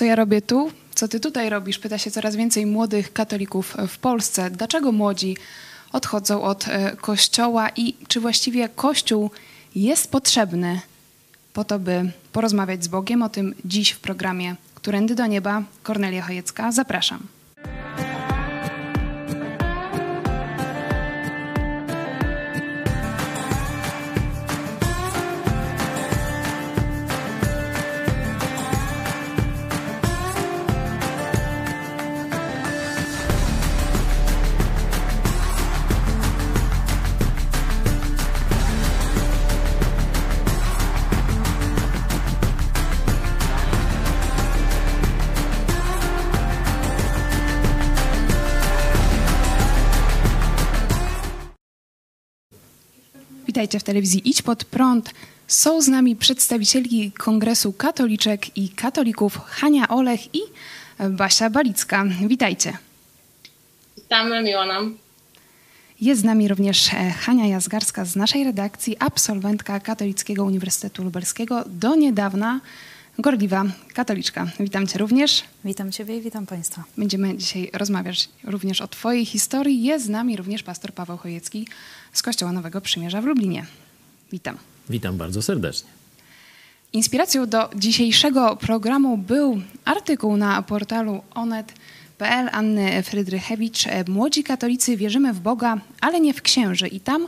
Co ja robię tu? Co ty tutaj robisz? Pyta się coraz więcej młodych katolików w Polsce. Dlaczego młodzi odchodzą od e, kościoła i czy właściwie kościół jest potrzebny po to, by porozmawiać z Bogiem? O tym dziś w programie Którędy do Nieba. Kornelia Chojecka. Zapraszam. Witajcie w telewizji Idź Pod Prąd. Są z nami przedstawicielki Kongresu Katoliczek i Katolików Hania Olech i Basia Balicka. Witajcie. Witamy, miło nam. Jest z nami również e, Hania Jazgarska z naszej redakcji, absolwentka Katolickiego Uniwersytetu Lubelskiego, do niedawna gorliwa katoliczka. Witam Cię również. Witam Ciebie i witam Państwa. Będziemy dzisiaj rozmawiać również o Twojej historii. Jest z nami również pastor Paweł Chojecki z Kościoła Nowego Przymierza w Lublinie. Witam. Witam bardzo serdecznie. Inspiracją do dzisiejszego programu był artykuł na portalu onet.pl Anny Frydrychewicz. Młodzi katolicy wierzymy w Boga, ale nie w księży. I tam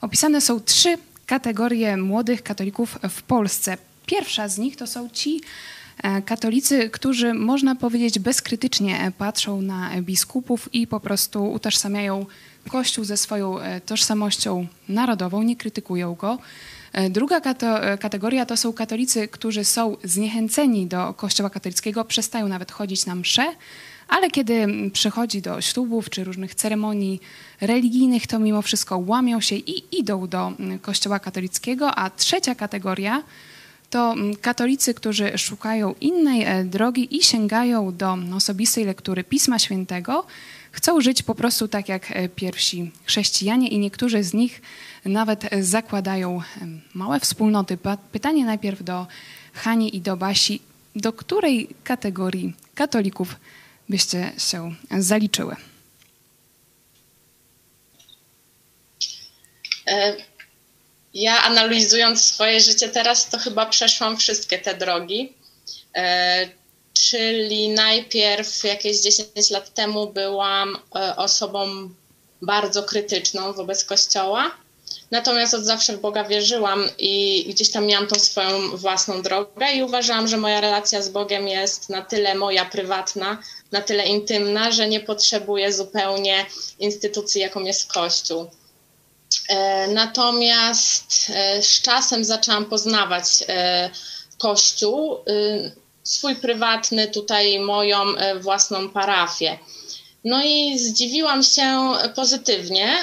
opisane są trzy kategorie młodych katolików w Polsce. Pierwsza z nich to są ci e, katolicy, którzy można powiedzieć bezkrytycznie patrzą na biskupów i po prostu utożsamiają Kościół ze swoją e, tożsamością narodową, nie krytykują go. E, druga kategoria to są katolicy, którzy są zniechęceni do Kościoła katolickiego, przestają nawet chodzić na msze, ale kiedy przychodzi do ślubów czy różnych ceremonii religijnych, to mimo wszystko łamią się i idą do Kościoła katolickiego. A trzecia kategoria to katolicy, którzy szukają innej e, drogi i sięgają do osobistej lektury Pisma Świętego, chcą żyć po prostu tak jak e, pierwsi chrześcijanie i niektórzy z nich nawet e, zakładają małe wspólnoty. Pytanie najpierw do Hani i do Basi, do której kategorii katolików byście się zaliczyły? Ja analizując swoje życie teraz, to chyba przeszłam wszystkie te drogi. Czyli najpierw jakieś 10 lat temu byłam e, osobą bardzo krytyczną wobec Kościoła. Natomiast od zawsze w Boga wierzyłam i gdzieś tam miałam tą swoją własną drogę i uważałam, że moja relacja z Bogiem jest na tyle moja prywatna, na tyle intymna, że nie potrzebuję zupełnie instytucji, jaką jest Kościół. E, natomiast e, z czasem zaczęłam poznawać Kościół, swój prywatny, tutaj moją własną parafię. No i zdziwiłam się pozytywnie.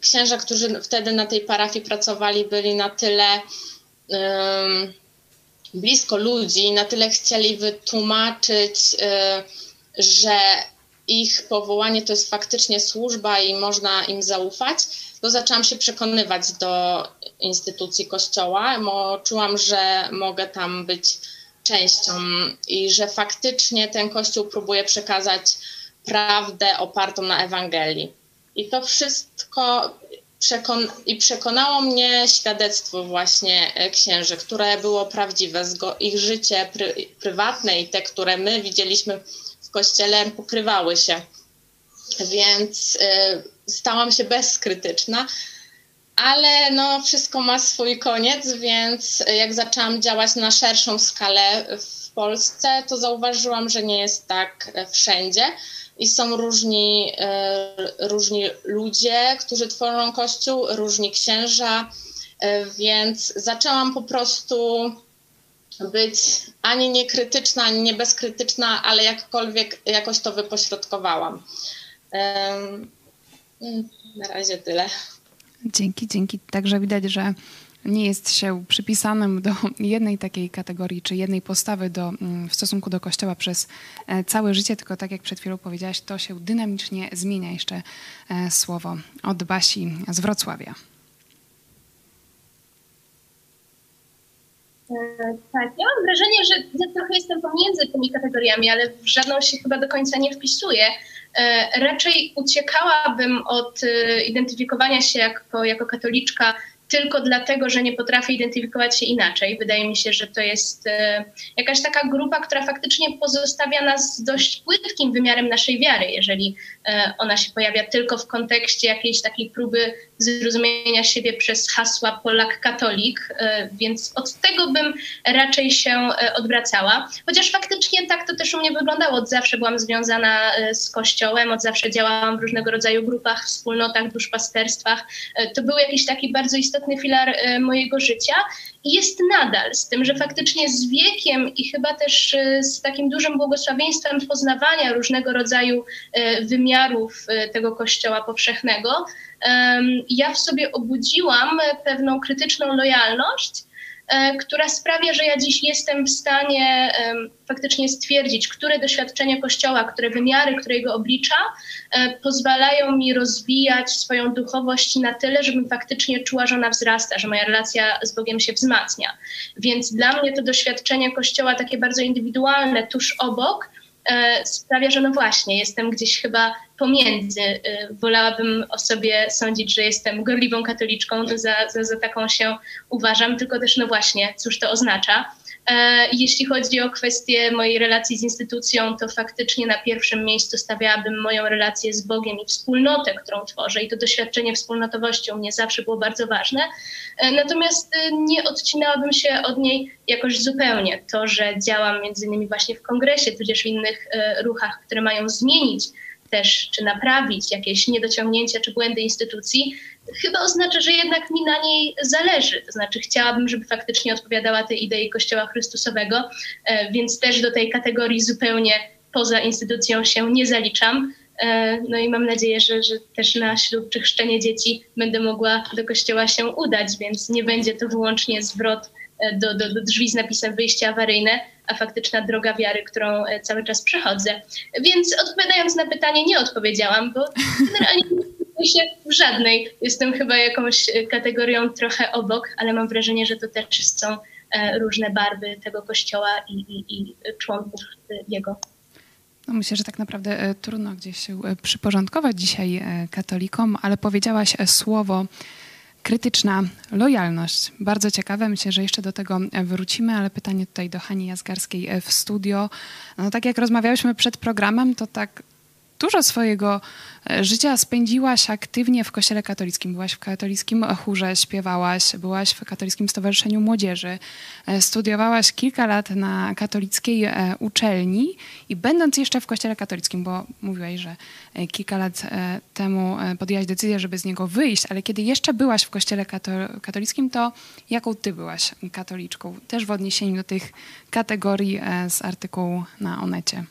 Księża, którzy wtedy na tej parafii pracowali, byli na tyle blisko ludzi, na tyle chcieli wytłumaczyć, że ich powołanie to jest faktycznie służba i można im zaufać, to zaczęłam się przekonywać do instytucji kościoła, czułam, że mogę tam być częścią i że faktycznie ten kościół próbuje przekazać prawdę opartą na Ewangelii. I to wszystko przekon i przekonało mnie świadectwo właśnie księży, które było prawdziwe, ich życie pry prywatne i te, które my widzieliśmy w kościele, pokrywały się. Więc y, stałam się bezkrytyczna, ale no, wszystko ma swój koniec, więc jak zaczęłam działać na szerszą skalę w Polsce, to zauważyłam, że nie jest tak wszędzie i są różni, e, różni ludzie, którzy tworzą kościół, różni księża, e, więc zaczęłam po prostu być ani nie krytyczna, ani nie bezkrytyczna, ale jakkolwiek jakoś to wypośrodkowałam. Na razie tyle. Dzięki, dzięki. Także widać, że nie jest się przypisanym do jednej takiej kategorii czy jednej postawy do, mm, w stosunku do Kościoła przez e, całe życie, tylko tak jak przed chwilą powiedziałaś, to się dynamicznie zmienia. Jeszcze e, słowo od Basi z Wrocławia. E, tak, ja mam wrażenie, że ja trochę jestem pomiędzy pomiędzy tymi kategoriami, ale w żadną się chyba do końca nie wpisuję. Raczej uciekałabym od identyfikowania się jako, jako katoliczka tylko dlatego, że nie potrafię identyfikować się inaczej. Wydaje mi się, że to jest e, jakaś taka grupa, która faktycznie pozostawia nas dość płytkim wymiarem naszej wiary, jeżeli e, ona się pojawia tylko w kontekście jakiejś takiej próby zrozumienia siebie przez hasła Polak-katolik, e, więc od tego bym raczej się odwracała. Chociaż faktycznie tak to też u mnie wyglądało. Od zawsze byłam związana z Kościołem, od zawsze działałam w różnego rodzaju grupach, wspólnotach, duszpasterstwach. To był jakiś taki bardzo istotny istotny filar e, mojego życia i jest nadal, z tym, że faktycznie z wiekiem i chyba też e, z takim dużym błogosławieństwem poznawania różnego rodzaju e, wymiarów tego Kościoła powszechnego, ja w sobie obudziłam pewną krytyczną lojalność która sprawia, że ja dziś jestem w stanie faktycznie stwierdzić, które doświadczenia Kościoła, które wymiary, które jego oblicza e, pozwalają mi rozwijać swoją duchowość na tyle, żebym faktycznie czuła, że ona wzrasta, że moja relacja z Bogiem się wzmacnia. Więc dla mnie to doświadczenie Kościoła takie bardzo indywidualne, tuż obok, e, sprawia, że no właśnie, jestem gdzieś chyba pomiędzy. Wolałabym o sobie sądzić, że jestem gorliwą katoliczką, za, za, za taką się uważam, tylko też no właśnie, cóż to oznacza. E, jeśli chodzi o kwestię mojej relacji z instytucją, to faktycznie na pierwszym miejscu stawiałabym moją relację z Bogiem i wspólnotę, którą tworzę, i to doświadczenie wspólnotowością mnie zawsze było bardzo ważne. E, natomiast e, nie odcinałabym się od niej jakoś zupełnie. To, że działam między innymi właśnie w kongresie, tudzież w innych ruchach, które mają zmienić też, czy naprawić jakieś niedociągnięcia czy błędy instytucji, chyba oznacza, że jednak mi na niej zależy. To znaczy, chciałabym, żeby faktycznie odpowiadała tej idei Kościoła Chrystusowego, e, więc też do tej kategorii zupełnie poza instytucją się nie zaliczam. E, no i mam nadzieję, że, że też na ślub czy chrzczenie dzieci będę mogła do kościoła się udać, więc nie będzie to wyłącznie zwrot e, do, do, do drzwi z napisem wyjście awaryjne, a faktyczna droga wiary, którą cały czas przechodzę. Więc odpowiadając na pytanie, nie odpowiedziałam, bo generalnie się w żadnej. Jestem chyba jakąś e, kategorią trochę obok, ale mam wrażenie, że to też są e, różne barwy tego kościoła i, i, i członków e, jego. No myślę, że tak naprawdę trudno gdzieś się przyporządkować dzisiaj katolikom, ale powiedziałaś słowo krytyczna lojalność. Bardzo ciekawe, myślę, że jeszcze do tego wrócimy, ale pytanie tutaj do Hani Jazgarskiej w studio. No tak jak rozmawiałyśmy przed programem, to tak dużo swojego e, życia spędziłaś aktywnie w kościele katolickim. Byłaś w katolickim chórze, śpiewałaś, byłaś w katolickim stowarzyszeniu młodzieży, e, studiowałaś kilka lat na katolickiej e, uczelni i będąc jeszcze w kościele katolickim, bo mówiłaś, że kilka lat temu podjęłaś decyzję, żeby z niego wyjść, ale kiedy jeszcze byłaś w kościele katolickim, to jaką ty byłaś katoliczką? Też w odniesieniu do tych kategorii z artykułu na Onecie.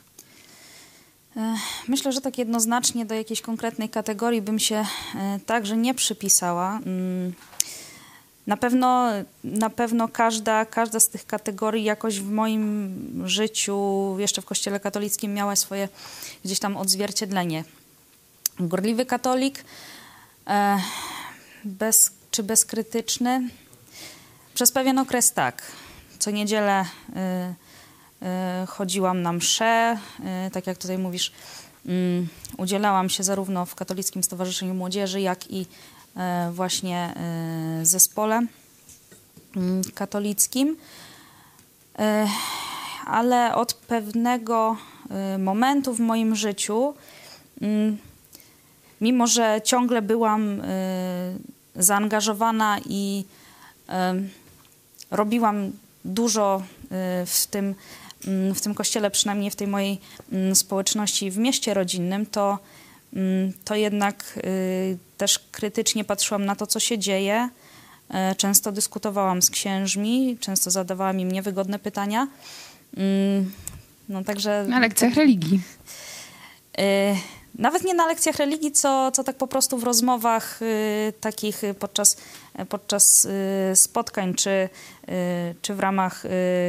Myślę, że tak jednoznacznie do jakiejś konkretnej kategorii bym się e, także nie przypisała. Mm, na pewno, na pewno każda, każda z tych kategorii jakoś w moim życiu, jeszcze w Kościele katolickim, miała swoje gdzieś tam odzwierciedlenie. Gorliwy katolik, e, bez, czy bezkrytyczny? Przez pewien okres tak. Co niedzielę E, chodziłam na msze, e, tak jak tutaj mówisz, mm, udzielałam się zarówno w Katolickim Stowarzyszeniu Młodzieży, jak i e, właśnie zespole mm, katolickim. Ale od pewnego momentu w moim życiu, mm, mimo że ciągle byłam zaangażowana i robiłam dużo w tym w tym kościele, przynajmniej w tej mojej mm, społeczności w mieście rodzinnym, to, mm, to jednak y, też krytycznie patrzyłam na to, co się dzieje. E, często dyskutowałam z księżmi, często zadawałam im niewygodne pytania. No, także, na lekcjach religii. Y, nawet nie na lekcjach religii, co, co tak po prostu w rozmowach y, takich podczas, podczas y, spotkań, czy, y, czy w ramach y,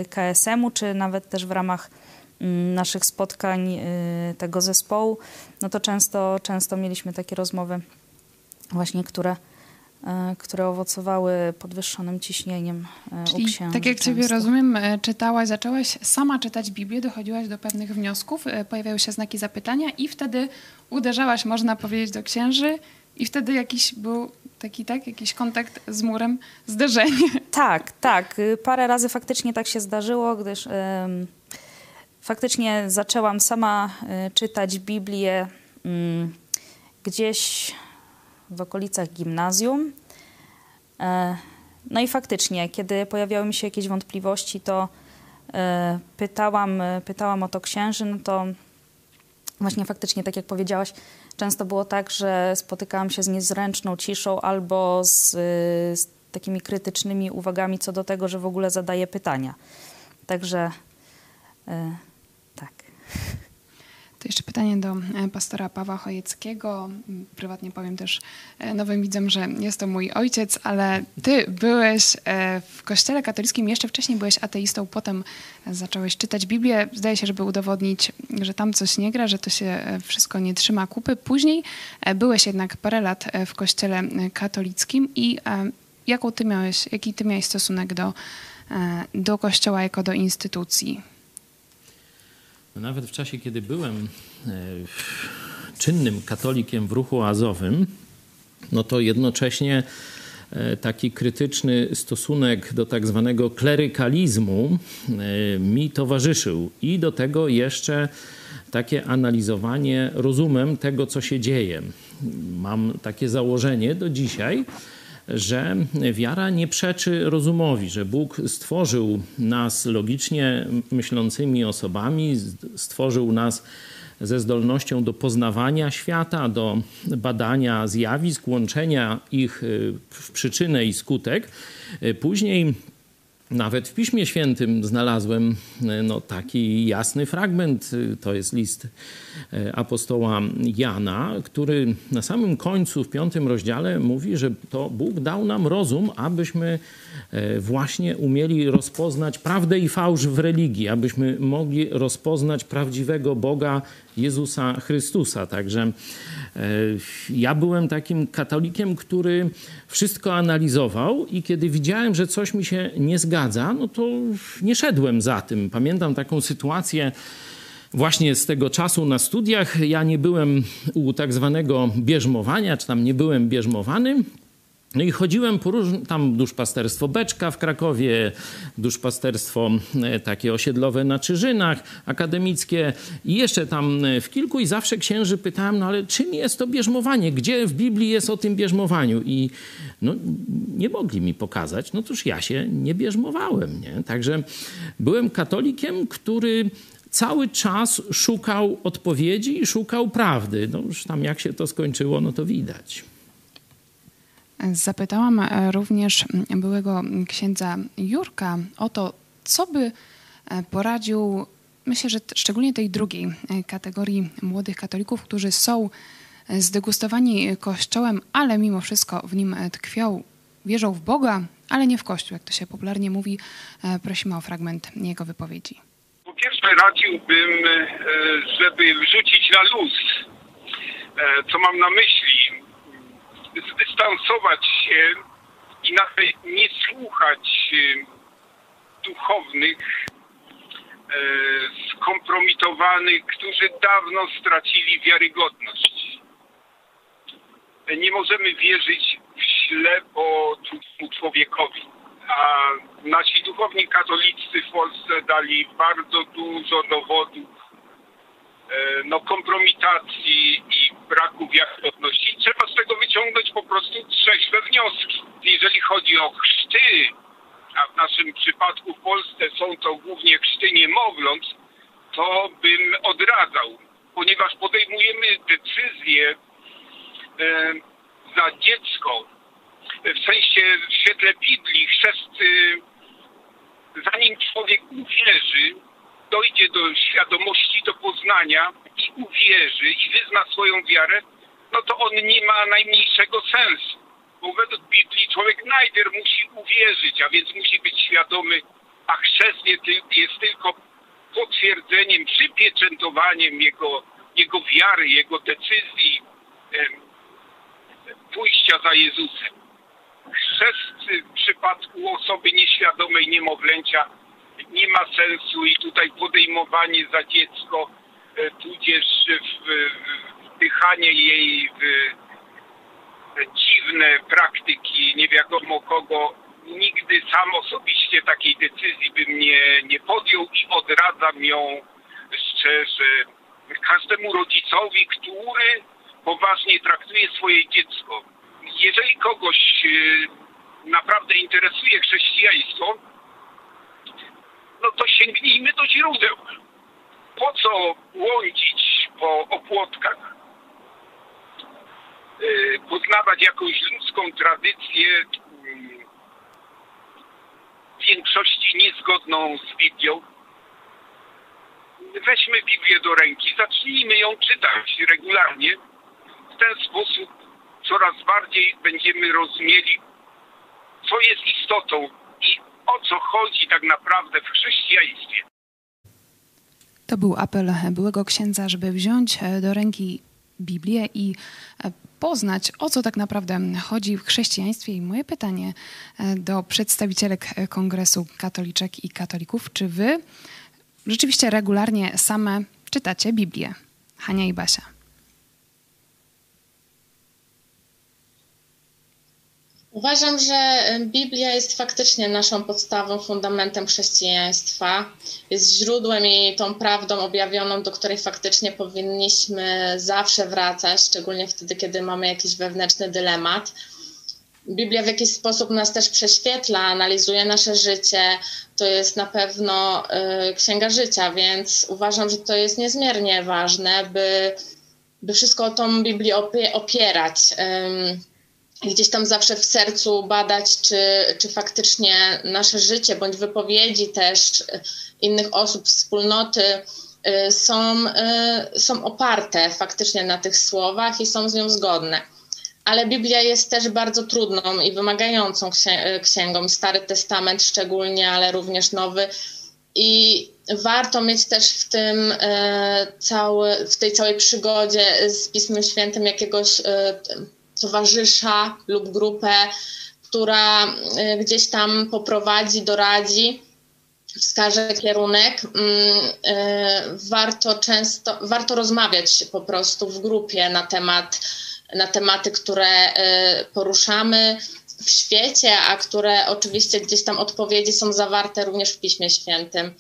KSM-u, czy nawet też w ramach mm, naszych spotkań y, tego zespołu, no to często, często mieliśmy takie rozmowy właśnie, które, które owocowały podwyższonym ciśnieniem e, Czyli, u księży. Tak jak Ciebie często. rozumiem, e, czytałaś, zaczęłaś sama czytać Biblię, dochodziłaś do pewnych wniosków, e, pojawiały się znaki zapytania i wtedy uderzałaś, można powiedzieć, do księży i wtedy jakiś był taki, tak, jakiś kontakt z murem, zderzenie. Tak, tak. Y, Parę razy faktycznie tak się zdarzyło, gdyż faktycznie zaczęłam sama y, czytać Biblię mm, gdzieś w okolicach gimnazjum. E, no i faktycznie, kiedy pojawiały mi się jakieś wątpliwości, to e, pytałam, e, pytałam o to księży, no to właśnie faktycznie, tak jak powiedziałaś, często było tak, że spotykałam się z niezręczną ciszą albo z, z takimi krytycznymi uwagami co do tego, że w ogóle zadaję pytania. Także. To jeszcze pytanie do e, pastora Pawła Chojeckiego. Prywatnie powiem też e, nowym widzom, że jest to mój ojciec, ale ty byłeś e, w kościele katolickim, jeszcze wcześniej byłeś ateistą, potem zacząłeś czytać Biblię. Zdaje się, żeby udowodnić, że tam coś nie gra, że to się wszystko nie trzyma kupy. Później byłeś jednak parę lat w kościele katolickim i jaką ty miałeś, jaki ty miałeś stosunek do, do kościoła jako do instytucji? No Nawet w czasie, kiedy byłem e, czynnym katolikiem w ruchu oazowym, no to jednocześnie e, taki krytyczny stosunek do tak zwanego klerykalizmu e, mi towarzyszył i do tego jeszcze takie analizowanie rozumem tego, co się dzieje. Mam takie założenie do dzisiaj, że wiara nie przeczy rozumowi, że Bóg stworzył nas logicznie myślącymi osobami, stworzył nas ze zdolnością do poznawania świata, do badania zjawisk, łączenia ich y, w przyczynę i skutek. Y, Później nawet w Piśmie Świętym znalazłem e, no, taki jasny fragment. e, To jest list e, apostoła Jana, który na samym końcu, w piątym rozdziale, mówi, że to Bóg dał nam rozum, abyśmy właśnie umieli rozpoznać prawdę i fałsz w religii, abyśmy mogli rozpoznać prawdziwego Boga Jezusa Chrystusa. Także e, ja byłem takim katolikiem, który wszystko analizował i kiedy widziałem, że coś mi się nie zgadza, no to nie szedłem za tym. Pamiętam taką sytuację właśnie z tego czasu na studiach. Ja nie byłem u tak zwanego bierzmowania, czy tam nie byłem bierzmowany. No i chodziłem po różnym, tam duszpasterstwo Beczka w Krakowie, duszpasterstwo e, takie osiedlowe na Czyżynach, akademickie i jeszcze tam e, w kilku i zawsze księży pytałem, no ale czym jest to bierzmowanie? Gdzie w Biblii jest o tym bierzmowaniu? I no, nie mogli mi pokazać, no toż ja się nie bierzmowałem, nie? Także byłem katolikiem, który cały czas szukał odpowiedzi i szukał prawdy. No już tam jak się to skończyło, no to widać. Zapytałam e, również byłego księdza Jurka o to, co by e, poradził, myślę, że szczególnie tej drugiej e, kategorii młodych katolików, którzy są zdegustowani Kościołem, ale mimo wszystko w nim tkwią, wierzą w Boga, ale nie w Kościół, jak to się popularnie mówi. Prosimy o fragment jego wypowiedzi. Po pierwsze radziłbym, żeby wrzucić na luz. Co mam na myśli? Zdystansować się i nawet nie słuchać e, duchownych, e, skompromitowanych, którzy dawno stracili wiarygodność. Nie możemy wierzyć w ślepo drugiemu człowiekowi. A nasi duchowni katolicy w Polsce dali bardzo dużo dowodów no, kompromitacji i braku wiarygodności. Trzeba z tego wyciągnąć po prostu trzeźwe wnioski. Jeżeli chodzi o chrzty, a w naszym przypadku w Polsce są to głównie chrzty niemowląt, to bym odradzał, ponieważ podejmujemy decyzję e, za dziecko, w sensie w świetle Biblii chrzest, y, zanim człowiek uwierzy, dojdzie do świadomości, do poznania i uwierzy i wyzna swoją wiarę, no to on nie ma najmniejszego sensu. Bo według Biblii człowiek najpierw musi uwierzyć, a więc musi być świadomy, a chrzest jest ty- jest tylko potwierdzeniem, przypieczętowaniem jego, jego wiary, jego decyzji pójścia za Jezusem. chrzest w przypadku osoby nieświadomej niemowlęcia nie ma sensu i tutaj podejmowanie za dziecko, e, tudzież wpychanie jej w dziwne praktyki nie wiadomo kogo, nigdy sam osobiście takiej decyzji bym nie, nie podjął i odradzam ją szczerze każdemu rodzicowi, który poważnie traktuje swoje dziecko. Jeżeli kogoś e, naprawdę interesuje chrześcijaństwo, no to sięgnijmy do źródeł. Po co błądzić po opłotkach, e, poznawać jakąś ludzką tradycję, mm, w większości niezgodną z Biblią? Weźmy Biblię do ręki, zacznijmy ją czytać regularnie. W ten sposób coraz bardziej będziemy rozumieli, co jest istotą o co chodzi tak naprawdę w chrześcijaństwie. To był apel byłego księdza, żeby wziąć do ręki Biblię i poznać, o co tak naprawdę chodzi w chrześcijaństwie. I moje pytanie do przedstawicielek Kongresu Katoliczek i Katolików, czy wy rzeczywiście regularnie same czytacie Biblię? Hania i Basia. Uważam, że Biblia jest faktycznie naszą podstawą, fundamentem chrześcijaństwa. Jest źródłem i tą prawdą objawioną, do której faktycznie powinniśmy zawsze wracać, szczególnie wtedy, kiedy mamy jakiś wewnętrzny dylemat. Biblia w jakiś sposób nas też prześwietla, analizuje nasze życie. To jest na pewno y, księga życia, więc uważam, że to jest niezmiernie ważne, by, by wszystko o tą Biblię opierać. Gdzieś tam zawsze w sercu badać, czy, czy faktycznie nasze życie bądź wypowiedzi też innych osób, wspólnoty y, są, y, są oparte faktycznie na tych słowach i są z nią zgodne. Ale Biblia jest też bardzo trudną i wymagającą księgą, Stary Testament szczególnie, ale również Nowy. I warto mieć też w tym y, cały, w tej całej przygodzie z Pismem Świętym jakiegoś towarzysza lub grupę, która y, gdzieś tam poprowadzi, doradzi, wskaże kierunek. Mm, y, warto często, warto rozmawiać po prostu w grupie na temat, na tematy, które y, poruszamy w świecie, a które oczywiście gdzieś tam odpowiedzi są zawarte również w Piśmie Świętym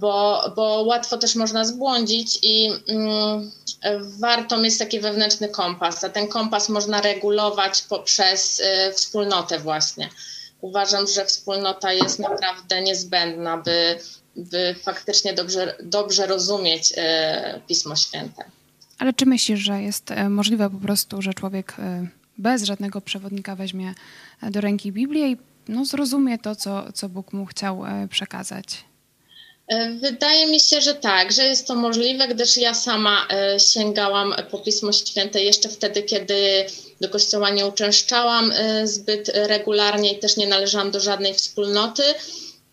bo, bo łatwo też można zbłądzić i mm, warto mieć taki wewnętrzny kompas, a ten kompas można regulować poprzez y, wspólnotę właśnie. Uważam, że wspólnota jest naprawdę niezbędna, by, by faktycznie dobrze, dobrze rozumieć y, Pismo Święte. Ale czy myślisz, że jest y, możliwe po prostu, że człowiek y, bez żadnego przewodnika weźmie do ręki Biblię i no, zrozumie to, co, co Bóg mu chciał przekazać? E, wydaje mi się, że tak, że jest to możliwe, gdyż ja sama e, sięgałam po Pismo Święte jeszcze wtedy, kiedy do kościoła nie uczęszczałam e, zbyt regularnie i też nie należałam do żadnej wspólnoty.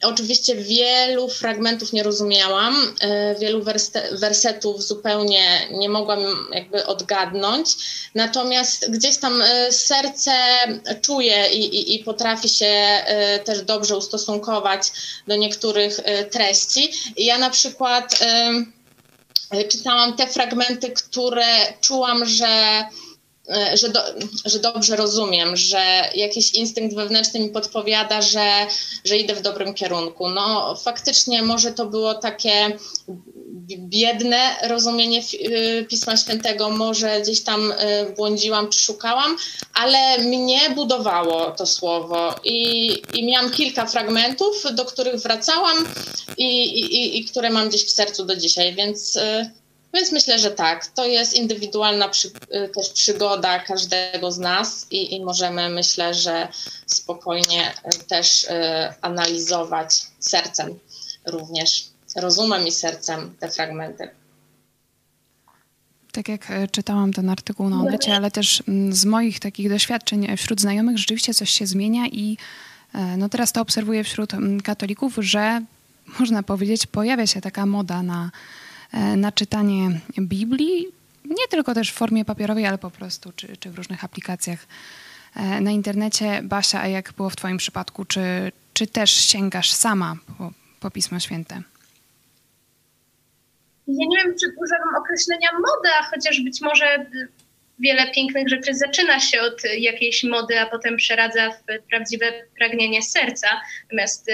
Oczywiście wielu fragmentów nie rozumiałam, e, wielu wersetów zupełnie nie mogłam jakby odgadnąć, natomiast gdzieś tam e, serce czuje i, i, i potrafi się e, też dobrze ustosunkować do niektórych treści. Ja na przykład czytałam te fragmenty, które czułam, że że, do, że dobrze rozumiem, że jakiś instynkt wewnętrzny mi podpowiada, że, że idę w dobrym kierunku. No faktycznie może to było takie biedne rozumienie y, Pisma Świętego, może gdzieś tam y, błądziłam czy szukałam, ale mnie budowało to słowo i, i miałam kilka fragmentów, do których wracałam i, i, i które mam gdzieś w sercu do dzisiaj, więc więc myślę, że tak. To jest indywidualna przy, y, też przygoda każdego z nas i, i, możemy, myślę, że spokojnie y, też y, analizować sercem również, rozumem i sercem te fragmenty. Tak jak e, czytałam ten artykuł na Onecie, ale też mm, z moich takich doświadczeń wśród znajomych rzeczywiście coś się zmienia i no teraz to obserwuję wśród mm, katolików, że można powiedzieć pojawia się taka moda na na czytanie Biblii, nie tylko też w formie papierowej, ale po prostu, czy, czy w różnych aplikacjach na internecie. Basia, a jak było w Twoim przypadku? Czy, czy też sięgasz sama po, po Pismo Święte? Ja nie wiem, czy używam określenia moda, chociaż być może wiele pięknych rzeczy zaczyna się od jakiejś mody, a potem przeradza w prawdziwe pragnienie serca. Natomiast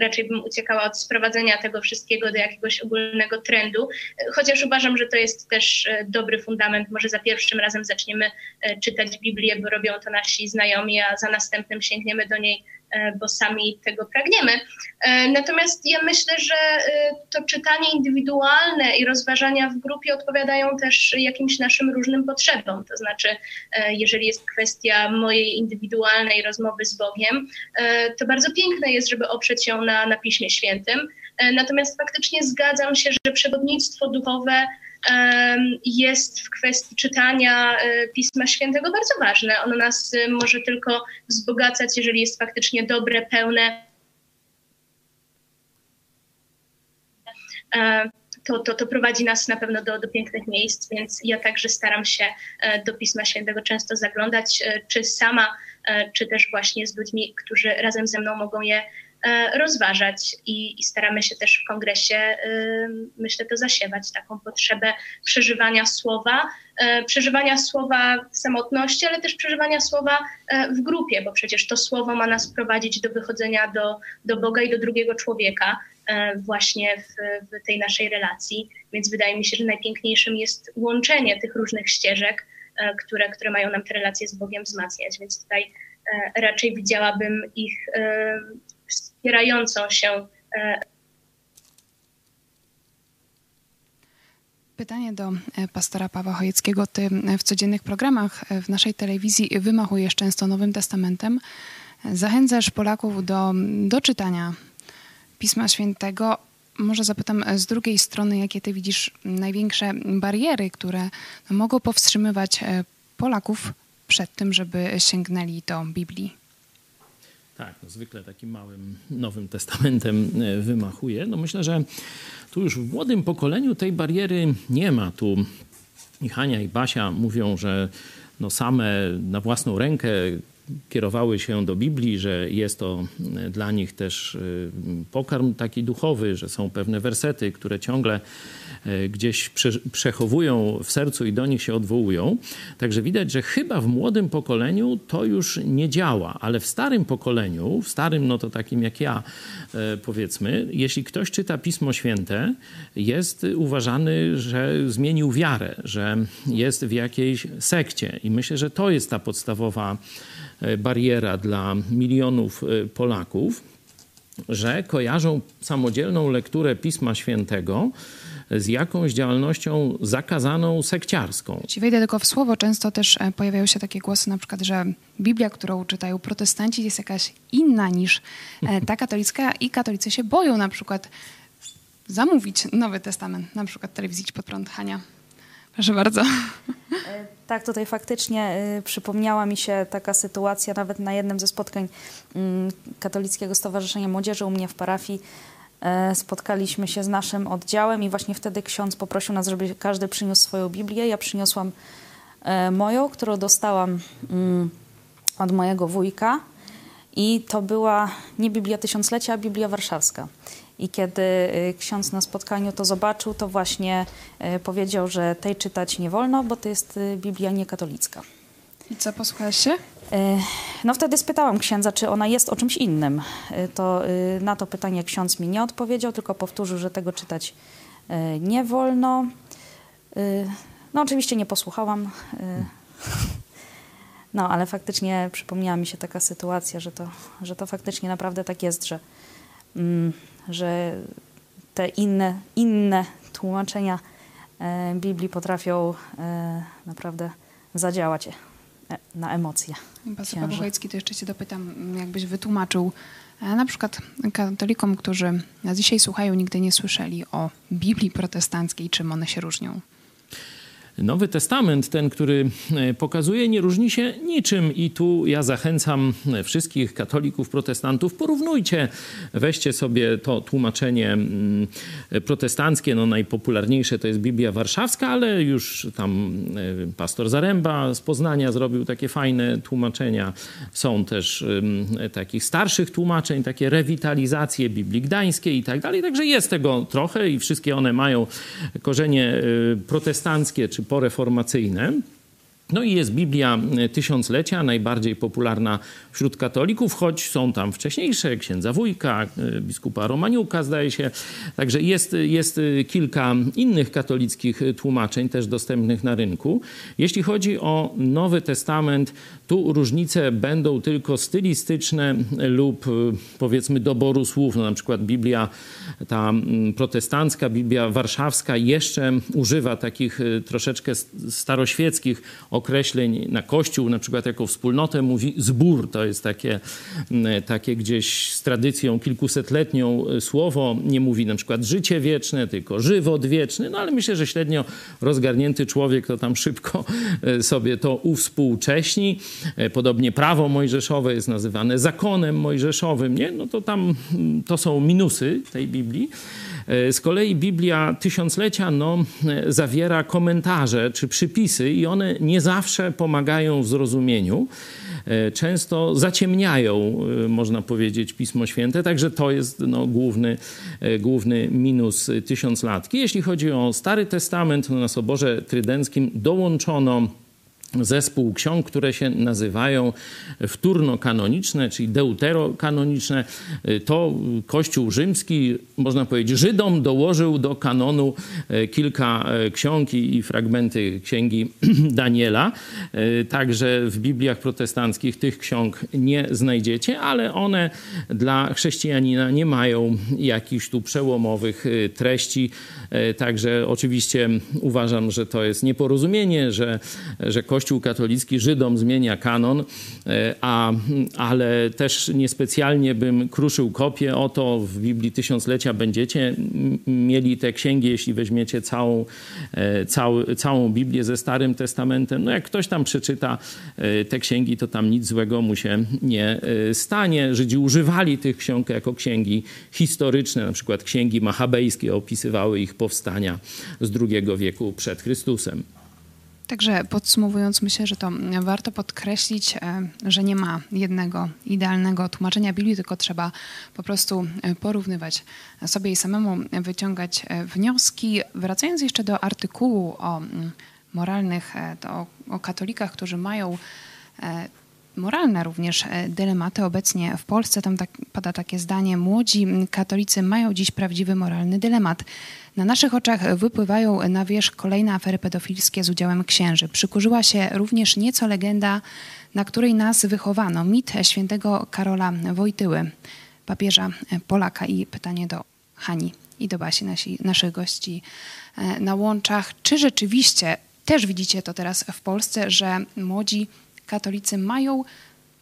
raczej bym uciekała od sprowadzenia tego wszystkiego do jakiegoś ogólnego trendu, chociaż uważam, że to jest też e, dobry fundament. Może za pierwszym razem zaczniemy e, czytać Biblię, bo robią to nasi znajomi, a za następnym sięgniemy do niej bo sami tego pragniemy. E, natomiast ja myślę, że e, to czytanie indywidualne i rozważania w grupie odpowiadają też jakimś naszym różnym potrzebom. To znaczy, jeżeli jest kwestia mojej indywidualnej rozmowy z Bogiem, to bardzo piękne jest, żeby oprzeć ją na, na Piśmie Świętym. Natomiast faktycznie zgadzam się, że przewodnictwo duchowe jest w kwestii czytania e, Pisma Świętego bardzo ważne. Ono nas e, może tylko wzbogacać, jeżeli jest faktycznie dobre, pełne. E, to, to, to prowadzi nas na pewno do, do pięknych miejsc, więc ja także staram się do Pisma Świętego często zaglądać, czy sama, czy też właśnie z ludźmi, którzy razem ze mną mogą je rozważać i, i, staramy się też w kongresie, myślę, to zasiewać taką potrzebę przeżywania słowa, e, przeżywania słowa w samotności, ale też przeżywania słowa e, w grupie, bo przecież to słowo ma nas prowadzić do wychodzenia do, do Boga i do drugiego człowieka właśnie w, w tej naszej relacji. Więc wydaje mi się, że najpiękniejszym jest łączenie tych różnych ścieżek, które, które mają nam te relacje z Bogiem wzmacniać. Więc tutaj raczej widziałabym ich wspierającą się. E, Pytanie do e, pastora Pawła Chojeckiego. Ty e, w codziennych programach w naszej telewizji wymachujesz często Nowym Testamentem. Zachęcasz Polaków do, do czytania Pisma Świętego. Może zapytam z drugiej strony, jakie ty widzisz największe bariery, które mogą powstrzymywać Polaków przed tym, żeby sięgnęli do Biblii? Tak, no zwykle takim małym Nowym Testamentem e, wymachuje. No myślę, że tu już w młodym pokoleniu tej bariery nie ma. Tu i Hania i Basia mówią, że no same na własną rękę kierowały się do Biblii, że jest to e, dla nich też e, pokarm taki duchowy, że są pewne wersety, które ciągle E, gdzieś przechowują w sercu i do nich się odwołują. Także widać, że chyba w młodym pokoleniu to już nie działa, ale w starym pokoleniu, w starym, no to takim jak ja, powiedzmy, jeśli ktoś czyta Pismo Święte, jest uważany, że zmienił wiarę, że jest w jakiejś sekcie. I myślę, że to jest ta podstawowa bariera dla milionów Polaków, że kojarzą samodzielną lekturę Pisma Świętego z jakąś działalnością zakazaną sekciarską. Ci wejdę tylko w słowo. Często też e, pojawiają się takie głosy, na przykład, że Biblia, którą czytają protestanci, jest jakaś inna niż e, ta katolicka i katolicy się boją na przykład zamówić Nowy Testament, na przykład telewizji pod prąd Hania. Proszę bardzo. E, tak, tutaj faktycznie y, przypomniała mi się taka sytuacja nawet na jednym ze spotkań y, Katolickiego Stowarzyszenia Młodzieży u mnie w parafii. E, spotkaliśmy się z naszym oddziałem i właśnie wtedy ksiądz poprosił nas, żeby każdy przyniósł swoją Biblię. Ja przyniosłam e, moją, którą dostałam mm, od mojego wujka i to była nie Biblia Tysiąclecia, a Biblia Warszawska. I kiedy y, ksiądz na spotkaniu to zobaczył, to właśnie y, powiedział, że tej czytać nie wolno, bo to jest y, Biblia niekatolicka. I co, posłuchałaś się? No wtedy spytałam księdza, czy ona jest o czymś innym. To na to pytanie ksiądz mi nie odpowiedział, tylko powtórzył, że tego czytać nie wolno. No oczywiście nie posłuchałam. No ale faktycznie przypomniała mi się taka sytuacja, że to, że to faktycznie naprawdę tak jest, że, mm, że te inne, inne tłumaczenia Biblii potrafią naprawdę zadziałać E, na emocje. Pastor Paweł to jeszcze cię dopytam, jakbyś wytłumaczył e, na przykład katolikom, którzy dzisiaj słuchają, nigdy nie słyszeli o Biblii protestanckiej, czym one się różnią? Nowy Testament, ten, który e, pokazuje, nie różni się niczym i tu ja zachęcam wszystkich katolików, protestantów, porównujcie, weźcie sobie to tłumaczenie mm, protestanckie, no najpopularniejsze to jest Biblia Warszawska, ale już tam e, pastor Zaręba z Poznania zrobił takie fajne tłumaczenia. Są też takich starszych tłumaczeń, takie rewitalizacje Biblii Gdańskiej i tak dalej, także jest tego trochę i wszystkie one mają korzenie e, protestanckie czy poreformacyjne. No i jest Biblia Tysiąclecia, najbardziej popularna wśród katolików, choć są tam wcześniejsze, księdza Wójka, e, biskupa Romaniuka zdaje się. Także jest, jest kilka innych katolickich tłumaczeń też dostępnych na rynku. Jeśli chodzi o Nowy Testament, tu różnice będą tylko stylistyczne lub e, powiedzmy doboru słów. No, na przykład Biblia ta protestancka, Biblia warszawska jeszcze używa takich e, troszeczkę staroświeckich określeń na Kościół, na przykład jako wspólnotę mówi zbór. To jest takie, takie gdzieś z tradycją kilkusetletnią e, słowo. Nie mówi na przykład życie wieczne, tylko żywot wieczny. No ale myślę, że średnio rozgarnięty człowiek to tam szybko sobie to uwspółcześni. E, podobnie prawo mojżeszowe jest nazywane zakonem mojżeszowym, nie? No to tam mm, to są minusy tej Biblii. E, z kolei Biblia Tysiąclecia no, e, zawiera komentarze czy przypisy i one nie zawsze pomagają w zrozumieniu. Często zaciemniają, można powiedzieć, Pismo Święte, także to jest no, główny, główny minus tysiąclatki. Jeśli chodzi o Stary Testament, no, na Soborze Trydenckim dołączono zespół ksiąg, które się nazywają wtórno-kanoniczne, czyli deuterokanoniczne. To Kościół rzymski, można powiedzieć, Żydom dołożył do kanonu e, kilka e, ksiąg i fragmenty księgi Daniela. E, także w Bibliach protestanckich tych ksiąg nie znajdziecie, ale one dla chrześcijanina nie mają jakichś tu przełomowych treści. Także oczywiście uważam, że to jest nieporozumienie, że, że Kościół katolicki Żydom zmienia kanon, e, a, ale też niespecjalnie bym kruszył kopię o to, w Biblii Tysiąclecia będziecie mieli te księgi, jeśli weźmiecie całą, e, całą, całą Biblię ze Starym Testamentem. No jak ktoś tam przeczyta e, te księgi, to tam nic złego mu się nie stanie. Żydzi używali tych ksiąg jako księgi historyczne, na przykład księgi machabejskie opisywały ich powstania z II wieku przed Chrystusem. Także podsumowując, myślę, że to warto podkreślić, e, że nie ma jednego idealnego tłumaczenia Biblii, tylko trzeba po prostu e, porównywać sobie i samemu wyciągać e, wnioski. Wracając jeszcze do artykułu o moralnych, o, o katolikach, którzy mają moralne również dylematy. Obecnie w Polsce tam tak, pada takie zdanie: Młodzi katolicy mają dziś prawdziwy moralny dylemat. Na naszych oczach wypływają na wierzch kolejne afery pedofilskie z udziałem księży. Przykurzyła się również nieco legenda, na której nas wychowano. Mit świętego Karola Wojtyły, papieża Polaka. I pytanie do Hani i do Basi, nasi, naszych gości e, na łączach. Czy rzeczywiście też widzicie to teraz w Polsce, że młodzi katolicy mają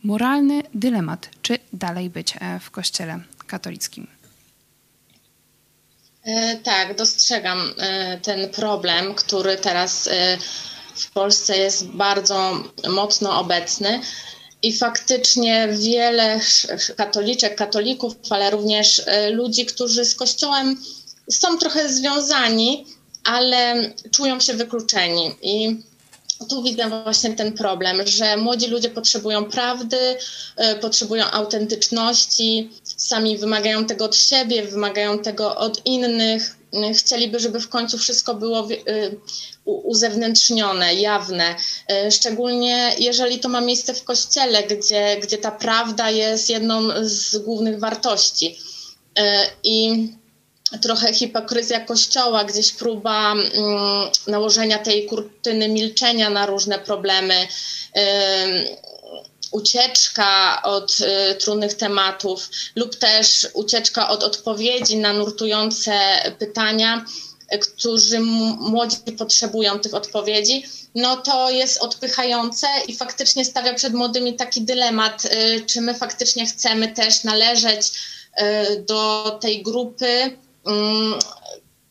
moralny dylemat, czy dalej być e, w kościele katolickim? E, tak, dostrzegam e, ten problem, który teraz w Polsce jest bardzo mocno obecny. I faktycznie wiele katoliczek, katolików, ale również ludzi, którzy z Kościołem są trochę związani, ale czują się wykluczeni. I tu widzę właśnie ten problem, że młodzi ludzie potrzebują prawdy, potrzebują autentyczności, sami wymagają tego od siebie, wymagają tego od innych. Chcieliby, żeby w końcu wszystko było y, uzewnętrznione, jawne. Szczególnie jeżeli to ma miejsce w kościele, gdzie, gdzie ta prawda jest jedną z głównych wartości. I trochę hipokryzja kościoła, gdzieś próba mm, nałożenia tej kurtyny milczenia na różne problemy ucieczka od y, trudnych tematów lub też ucieczka od odpowiedzi na nurtujące pytania, y, którzy młodzi potrzebują tych odpowiedzi, no to jest odpychające i faktycznie stawia przed młodymi taki dylemat, y, czy my faktycznie chcemy też należeć do tej grupy,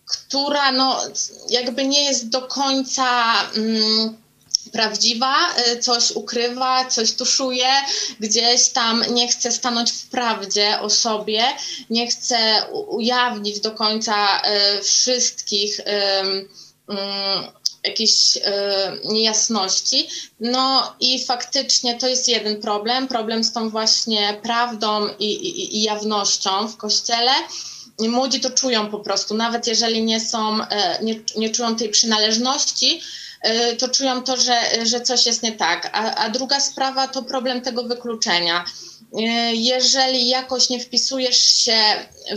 która no, jakby nie jest do końca. Mm, prawdziwa, y, coś ukrywa, coś tuszuje, gdzieś tam nie chce stanąć w prawdzie o sobie, nie chce ujawnić do końca y, wszystkich mm, jakichś y, niejasności. No i faktycznie to jest jeden problem, problem z tą właśnie prawdą i, i, i jawnością w kościele. Młodzi to czują po prostu, nawet jeżeli nie są, nie, nie czują tej przynależności, Y, to czują to, że, że coś jest nie tak. A, a druga sprawa to problem tego wykluczenia. Y, jeżeli jakoś nie wpisujesz się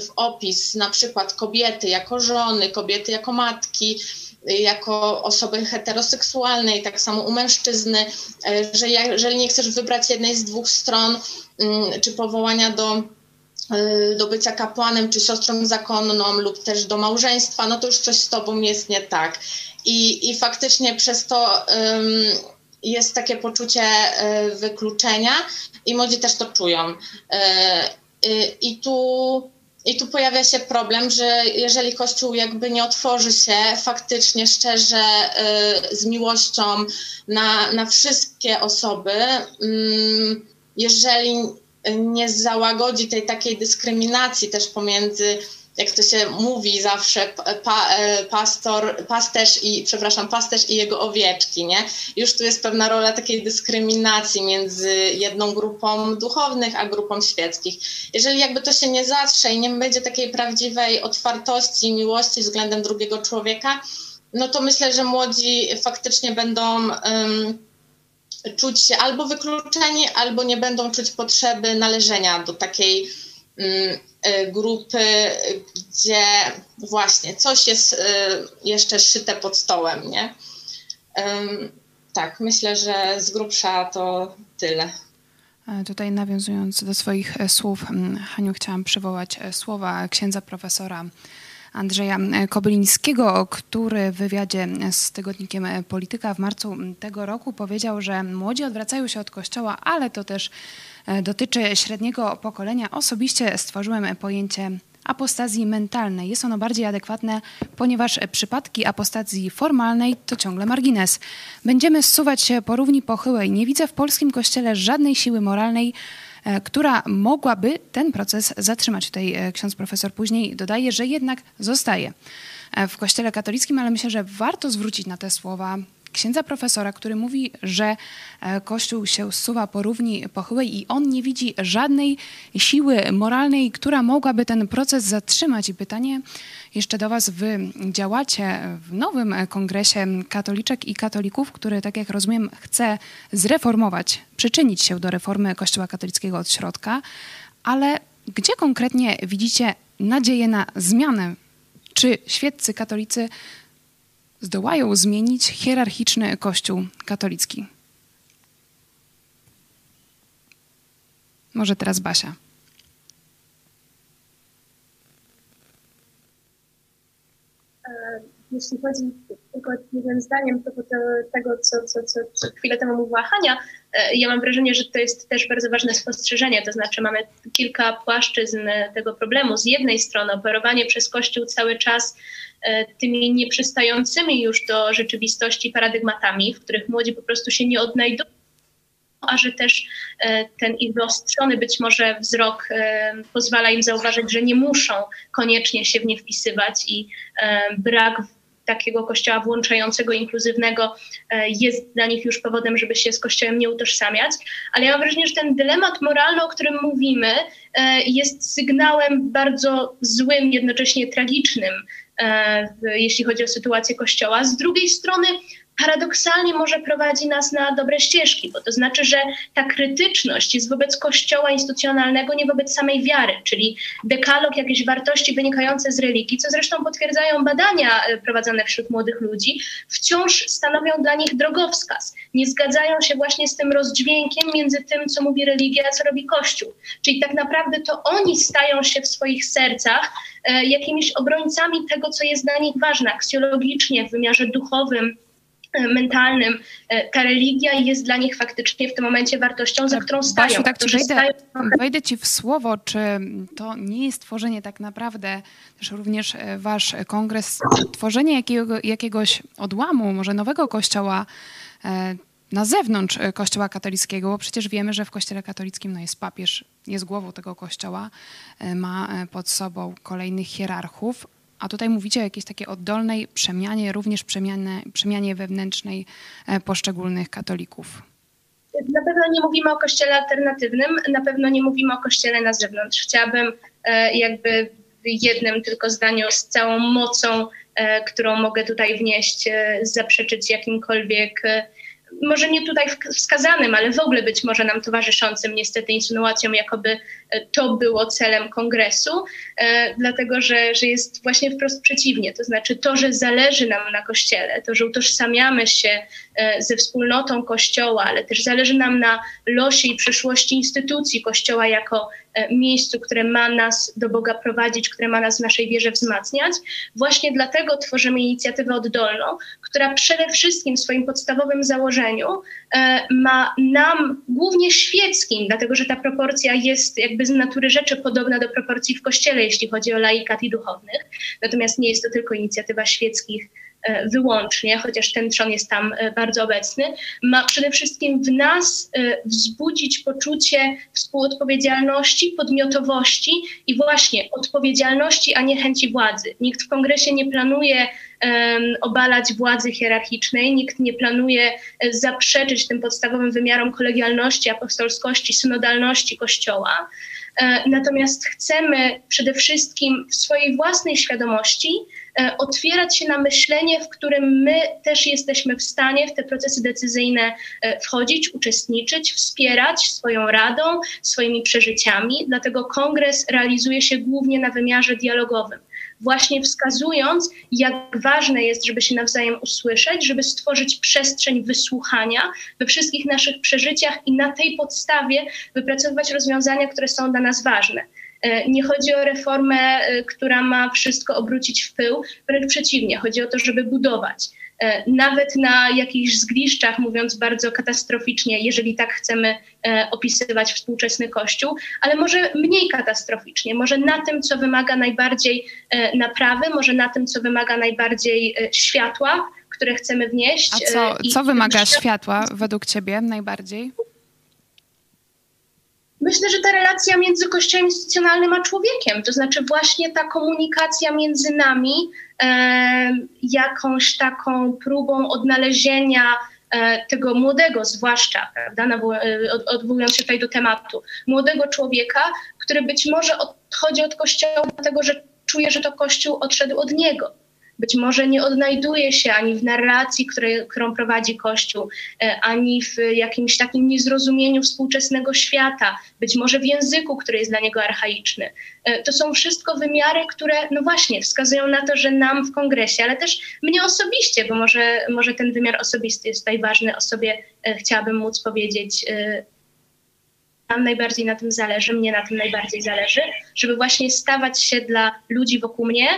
w opis na przykład kobiety jako żony, kobiety jako matki, jako osoby heteroseksualne i tak samo u mężczyzny, że jeżeli nie chcesz wybrać jednej z dwóch stron, mm, czy powołania do do bycia kapłanem, czy siostrą zakonną, lub też do małżeństwa, no to już coś z tobą jest nie tak. I, i faktycznie przez to um, jest takie poczucie y, wykluczenia i młodzi też to czują. Y, y, I tu, I tu pojawia się problem, że jeżeli Kościół jakby nie otworzy się faktycznie, szczerze, z miłością na, na wszystkie osoby, mm, jeżeli nie załagodzi tej takiej dyskryminacji też pomiędzy jak to się mówi zawsze, pa, e, pastor, pasterz i, przepraszam, pasterz i jego owieczki, nie? Już tu jest pewna rola takiej dyskryminacji między jedną grupą duchownych, a grupą świeckich. Jeżeli jakby to się nie zatrze i nie będzie takiej prawdziwej otwartości i miłości względem drugiego człowieka, no to myślę, że młodzi faktycznie będą um, czuć się albo wykluczeni, albo nie będą czuć potrzeby należenia do takiej um, Y, grupy, gdzie właśnie coś jest y, jeszcze szyte pod stołem, nie? Tak, myślę, że z grubsza to tyle. E, tutaj nawiązując do swoich e, słów, Haniu, chciałam przywołać e, słowa księdza profesora Andrzeja Kobylińskiego, który w wywiadzie z tygodnikiem Polityka w marcu tego roku powiedział, że młodzi odwracają się od kościoła, ale to też E, dotyczy średniego pokolenia, osobiście stworzyłem pojęcie apostazji mentalnej. Jest ono bardziej adekwatne, ponieważ przypadki apostazji formalnej to ciągle margines. Będziemy zsuwać się po równi pochyłej. Nie widzę w polskim kościele żadnej siły moralnej, e, która mogłaby ten proces zatrzymać. Tutaj e, ksiądz profesor później dodaje, że jednak zostaje w kościele katolickim, ale myślę, że warto zwrócić na te słowa księdza profesora, który mówi, że e, Kościół się zsuwa po równi pochyłej i on nie widzi żadnej siły moralnej, która mogłaby ten proces zatrzymać. I pytanie jeszcze do Was, Wy działacie w nowym kongresie katoliczek i katolików, który, tak jak rozumiem, chce zreformować, przyczynić się do reformy Kościoła katolickiego od środka, ale gdzie konkretnie widzicie nadzieję na zmianę? Czy świeccy katolicy zdołają zmienić hierarchiczny Kościół katolicki. Może teraz Basia. E, jeśli chodzi tylko jednym zdaniem tego, co, co, co, co chwilę temu mówiła Hania, e, ja mam wrażenie, że to jest też bardzo ważne spostrzeżenie, to znaczy mamy kilka płaszczyzn tego problemu. Z jednej strony operowanie przez Kościół cały czas E, tymi nieprzystającymi już do rzeczywistości paradygmatami, w których młodzi po prostu się nie odnajdują, a że też e, ten ich wyostrzony być może wzrok e, pozwala im zauważyć, że nie muszą koniecznie się w nie wpisywać i brak takiego kościoła włączającego, inkluzywnego jest dla nich już powodem, żeby się z kościołem nie utożsamiać. Ale ja mam wrażenie, że ten dylemat moralny, o którym mówimy, jest sygnałem bardzo złym, jednocześnie tragicznym E, jeśli chodzi o sytuację Kościoła. Z drugiej strony paradoksalnie może prowadzi nas na dobre ścieżki, bo to znaczy, że ta krytyczność jest wobec Kościoła instytucjonalnego, nie wobec samej wiary, czyli dekalog, jakieś wartości wynikające z religii, co zresztą potwierdzają badania e, prowadzone wśród młodych ludzi, wciąż stanowią dla nich drogowskaz. Nie zgadzają się właśnie z tym rozdźwiękiem między tym, co mówi religia, a co robi Kościół. Czyli tak naprawdę to oni stają się w swoich sercach e, jakimiś obrońcami tego, co jest dla nich ważne, aksjologicznie, w wymiarze duchowym, mentalnym ta religia jest dla nich faktycznie w tym momencie wartością, za którą stają. Basiu, tak ci wejdę, wejdę ci w słowo, czy to nie jest tworzenie tak naprawdę, też również wasz kongres, tworzenie jakiego, jakiegoś odłamu, może nowego kościoła, na zewnątrz e, Kościoła katolickiego, bo przecież wiemy, że w Kościele katolickim no, jest papież, jest głową tego kościoła, e, ma e, pod sobą kolejnych hierarchów, a tutaj mówicie o jakiejś takiej oddolnej przemianie, również przemianie, przemianie wewnętrznej poszczególnych katolików. Na pewno nie mówimy o kościele alternatywnym, na pewno nie mówimy o kościele na zewnątrz. Chciałabym jakby w jednym tylko zdaniu z całą mocą, którą mogę tutaj wnieść, zaprzeczyć jakimkolwiek może nie tutaj wskazanym, ale w ogóle być może nam towarzyszącym niestety insynuacją, jakoby e, to było celem kongresu, e, dlatego że, że jest właśnie wprost przeciwnie. To znaczy to, że zależy nam na Kościele, to, że utożsamiamy się e, ze wspólnotą Kościoła, ale też zależy nam na losie i przyszłości instytucji Kościoła jako E, miejscu, które ma nas do Boga prowadzić, które ma nas w naszej wierze wzmacniać. Właśnie dlatego tworzymy inicjatywę oddolną, która przede wszystkim w swoim podstawowym założeniu ma nam, głównie świeckim, dlatego że ta proporcja jest jakby z natury rzeczy podobna do proporcji w Kościele, jeśli chodzi o laikat i duchownych. Natomiast nie jest to tylko inicjatywa świeckich wyłącznie, chociaż ten trzon jest tam e, bardzo obecny, ma przede wszystkim w nas e, wzbudzić poczucie współodpowiedzialności, podmiotowości i właśnie odpowiedzialności, a nie chęci władzy. Nikt w kongresie nie planuje obalać władzy hierarchicznej, nikt nie planuje zaprzeczyć tym podstawowym wymiarom kolegialności, apostolskości, synodalności Kościoła. Natomiast chcemy przede wszystkim w swojej własnej świadomości E, otwierać się na myślenie, w którym my też jesteśmy w stanie w te procesy decyzyjne e, wchodzić, uczestniczyć, wspierać swoją radą, swoimi przeżyciami. Dlatego kongres realizuje się głównie na wymiarze dialogowym właśnie wskazując, jak ważne jest, żeby się nawzajem usłyszeć, żeby stworzyć przestrzeń wysłuchania we wszystkich naszych przeżyciach i na tej podstawie wypracowywać rozwiązania, które są dla nas ważne. E, nie chodzi o reformę, e, która ma wszystko obrócić w pył, wręcz przeciwnie, chodzi o to, żeby budować. E, nawet na jakichś zgliszczach, mówiąc bardzo katastroficznie, jeżeli tak chcemy opisywać współczesny Kościół, ale może mniej katastroficznie, może na tym, co wymaga najbardziej naprawy, może na tym, co wymaga najbardziej światła, które chcemy wnieść. A co, co wymaga światła według Ciebie najbardziej? Myślę, że ta relacja między Kościołem instytucjonalnym a człowiekiem, to znaczy właśnie ta komunikacja między nami, e, jakąś taką próbą odnalezienia e, tego młodego, zwłaszcza, prawda, e, odwołując się tutaj do tematu, młodego człowieka, który być może odchodzi od Kościoła dlatego, że czuje, że to Kościół odszedł od niego być może nie odnajduje się ani w narracji, którą prowadzi Kościół, e, ani w jakimś takim niezrozumieniu współczesnego świata, być może w języku, który jest dla niego archaiczny. E, to są wszystko wymiary, które, no właśnie, wskazują na to, że nam w kongresie, ale też mnie osobiście, bo może, może ten wymiar osobisty jest tutaj ważny, o sobie e, chciałabym móc powiedzieć nam najbardziej na tym zależy, mnie na tym najbardziej zależy, żeby właśnie stawać się dla ludzi wokół mnie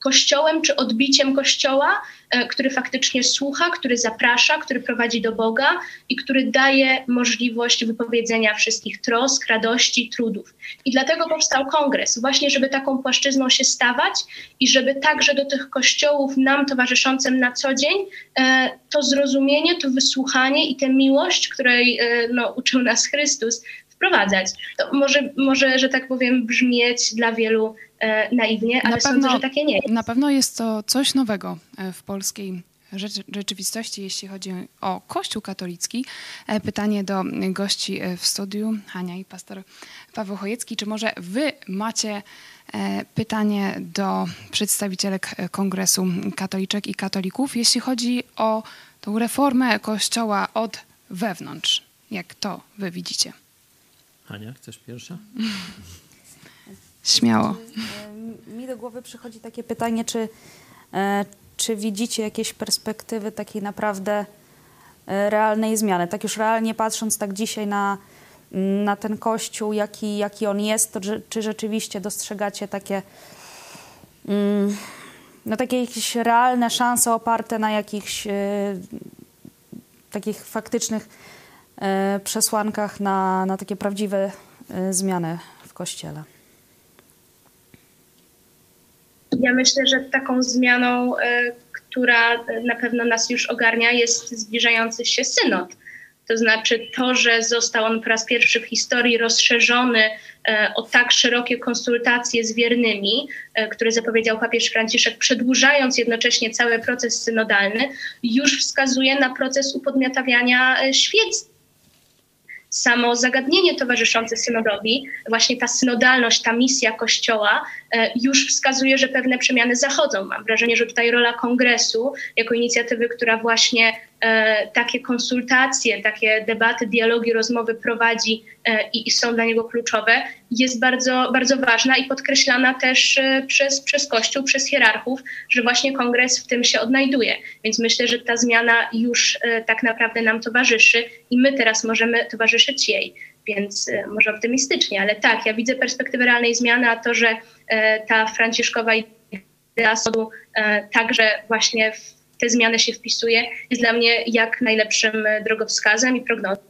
kościołem czy odbiciem kościoła, e, który faktycznie słucha, który zaprasza, który prowadzi do Boga i który daje możliwość wypowiedzenia wszystkich trosk, radości, trudów. I dlatego powstał kongres, właśnie żeby taką płaszczyzną się stawać i żeby także do tych kościołów nam towarzyszącym na co dzień e, to zrozumienie, to wysłuchanie i tę miłość, której e, no, uczył nas Chrystus, wprowadzać. To może, może, że tak powiem, brzmieć dla wielu e, naiwnie, ale na sądzę, pewno, że takie nie jest. Na pewno jest to coś nowego e, w polskiej rzeczywistości, jeśli chodzi o Kościół katolicki. E, pytanie do gości w studiu, Hania i pastor Paweł Chojecki. Czy może wy macie pytanie do przedstawicielek Kongresu Katoliczek i Katolików, jeśli chodzi o tą reformę Kościoła od wewnątrz? Jak to wy widzicie? Ania, chcesz pierwsza? Śmiało. Mi do głowy przychodzi takie pytanie, czy, e, czy widzicie jakieś perspektywy takiej naprawdę e, realnej zmiany? Tak już realnie patrząc tak dzisiaj na, na ten kościół, jaki, jaki on jest, to czy rzeczywiście dostrzegacie takie, mm, no, takie jakieś realne szanse oparte na jakichś e, takich faktycznych przesłankach na, na takie prawdziwe e, zmiany w Kościele. Ja myślę, że taką zmianą, która na pewno nas już ogarnia, jest zbliżający się synod to znaczy to, że został on po raz pierwszy w historii rozszerzony e, o tak szerokie konsultacje z wiernymi, e, które zapowiedział papież Franciszek, przedłużając jednocześnie cały proces synodalny, już wskazuje na proces upodmiotawiania e, świectwa samo zagadnienie towarzyszące synodowi, właśnie ta synodalność, ta misja Kościoła już wskazuje, że pewne przemiany zachodzą. Mam wrażenie, że tutaj rola kongresu jako inicjatywy, która właśnie E, takie konsultacje, takie debaty, dialogi, rozmowy prowadzi e, i, są dla niego kluczowe, jest bardzo, bardzo ważna i podkreślana też e, przez, przez Kościół, przez hierarchów, że właśnie kongres w tym się odnajduje. Więc myślę, że ta zmiana już tak naprawdę nam towarzyszy i my teraz możemy towarzyszyć jej. Więc może optymistycznie, ale tak, ja widzę perspektywę realnej zmiany, a to, że ta franciszkowa idea sodu także właśnie w te zmiany się wpisuje, jest dla mnie jak najlepszym e, drogowskazem i prognozą.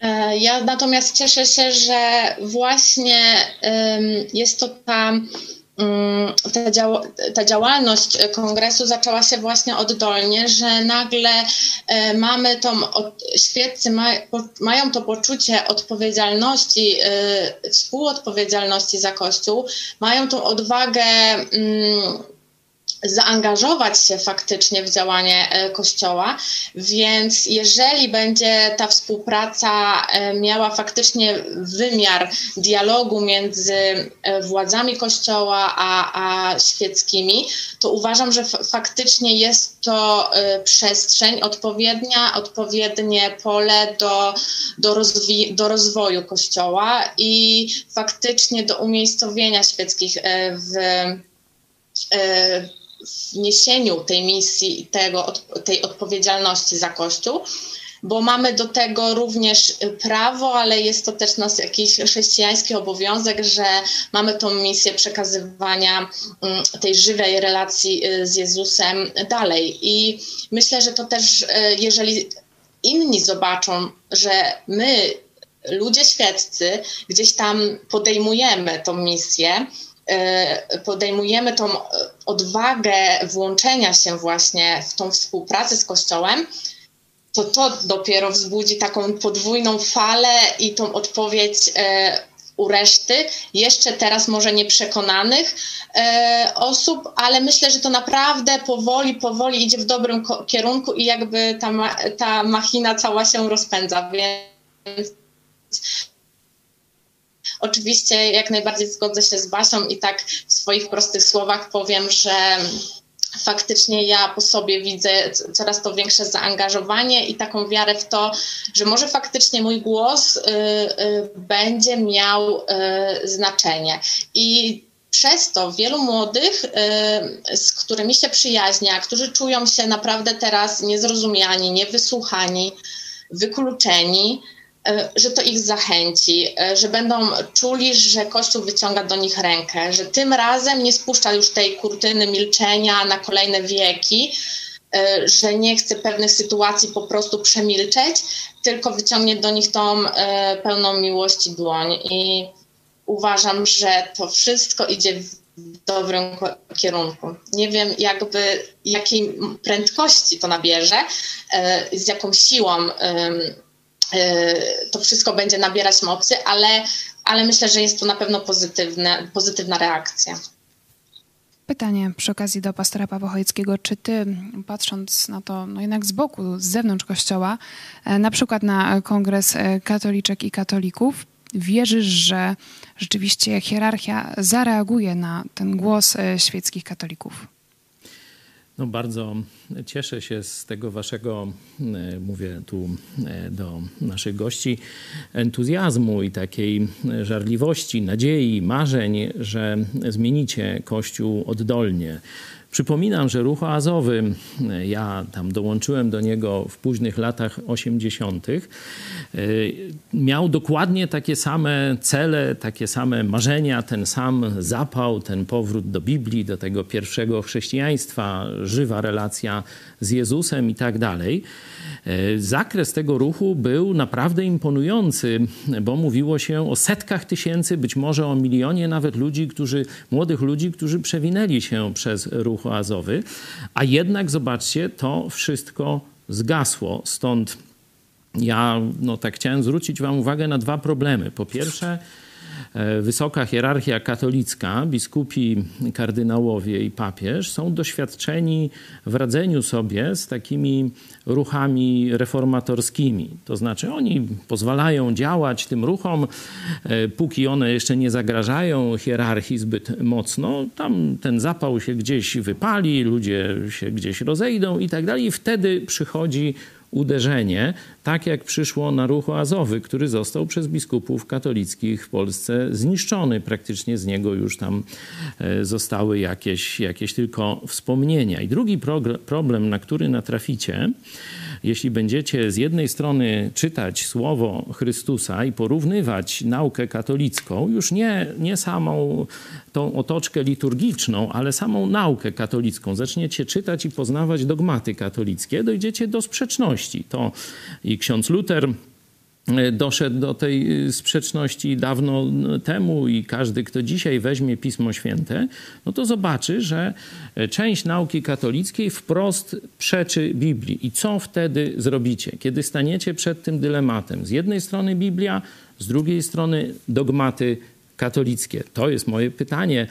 E, ja natomiast cieszę się, że właśnie jest to ta ta, dział ta, działalność kongresu zaczęła się właśnie oddolnie, że nagle e, mamy tą, świeccy ma, mają to poczucie odpowiedzialności, e, współodpowiedzialności za Kościół, mają tą odwagę mm, zaangażować się faktycznie w działanie e, Kościoła, więc jeżeli będzie ta współpraca e, miała faktycznie wymiar dialogu między e, władzami Kościoła a, a świeckimi, to uważam, że faktycznie jest to przestrzeń odpowiednia, odpowiednie pole do, do, rozwi- do rozwoju Kościoła i faktycznie do umiejscowienia świeckich w wniesieniu tej misji, tego, tej odpowiedzialności za Kościół, bo mamy do tego również prawo, ale jest to też nas jakiś chrześcijański obowiązek, że mamy tą misję przekazywania mm, tej żywej relacji y, z Jezusem dalej. I myślę, że to też, y, jeżeli inni zobaczą, że my, ludzie świeccy, gdzieś tam podejmujemy tą misję, podejmujemy tą odwagę włączenia się właśnie w tą współpracę z Kościołem, to to dopiero wzbudzi taką podwójną falę i tą odpowiedź e, u reszty, jeszcze teraz może nieprzekonanych e, osób, ale myślę, że to naprawdę powoli, powoli idzie w dobrym kierunku i jakby ta, ta machina cała się rozpędza, więc Oczywiście jak najbardziej zgodzę się z Basią i tak w swoich prostych słowach powiem, że faktycznie ja po sobie widzę coraz to większe zaangażowanie i taką wiarę w to, że może faktycznie mój głos y, y, będzie miał y, znaczenie. I przez to wielu młodych, y, z którymi się przyjaźnia, którzy czują się naprawdę teraz niezrozumiani, niewysłuchani, wykluczeni, że to ich zachęci, e, że będą czuli, że Kościół wyciąga do nich rękę, że tym razem nie spuszcza już tej kurtyny milczenia na kolejne wieki, e, że nie chce pewnych sytuacji po prostu przemilczeć, tylko wyciągnie do nich tą pełną miłości dłoń. I uważam, że to wszystko idzie w dobrym kierunku. Nie wiem, jakby jakiej prędkości to nabierze, z jaką siłą to wszystko będzie nabierać mocy, ale, ale myślę, że jest to na pewno pozytywne, pozytywna reakcja. Pytanie przy okazji do pastora Pawła Chojeckiego. Czy ty, patrząc na to no jednak z boku, z zewnątrz kościoła, e, na przykład na kongres e, katoliczek i katolików, wierzysz, że rzeczywiście hierarchia zareaguje na ten głos e, świeckich katolików? No bardzo cieszę się z tego waszego, e, mówię tu e, do naszych gości, entuzjazmu i takiej żarliwości, nadziei, marzeń, że zmienicie Kościół oddolnie. Przypominam, że ruch oazowy, ja tam dołączyłem do niego w późnych latach 80., miał dokładnie takie same cele, takie same marzenia, ten sam zapał, ten powrót do Biblii, do tego pierwszego chrześcijaństwa, żywa relacja z Jezusem i tak dalej. E, zakres tego ruchu był naprawdę imponujący, bo mówiło się o setkach tysięcy, być może o milionie nawet ludzi, którzy, młodych ludzi, którzy przewinęli się przez ruch A jednak zobaczcie, to wszystko zgasło. Stąd ja no, tak chciałem zwrócić Wam uwagę na dwa problemy. Po pierwsze, wysoka hierarchia katolicka, biskupi, kardynałowie i papież są doświadczeni w radzeniu sobie z takimi ruchami reformatorskimi. To znaczy oni pozwalają działać tym ruchom, e, póki one jeszcze nie zagrażają hierarchii zbyt mocno. Tam ten zapał się gdzieś wypali, ludzie się gdzieś rozejdą i tak dalej. I wtedy przychodzi uderzenie, tak jak przyszło na ruch oazowy, który został przez biskupów katolickich w Polsce zniszczony. Praktycznie z niego już tam e, zostały jakieś, jakieś tylko wspomnienia. I drugi problem, na który natraficie, jeśli będziecie z jednej strony czytać słowo Chrystusa i porównywać naukę katolicką, już nie, nie samą tą otoczkę liturgiczną, ale samą naukę katolicką, zaczniecie czytać i poznawać dogmaty katolickie, dojdziecie do sprzeczności. To i ksiądz Luter doszedł do tej y, sprzeczności dawno temu i każdy, kto dzisiaj weźmie Pismo Święte, no to zobaczy, że e, część nauki katolickiej wprost przeczy Biblii. I co wtedy zrobicie, kiedy staniecie przed tym dylematem? Z jednej strony Biblia, z drugiej strony dogmaty katolickie? To jest moje pytanie.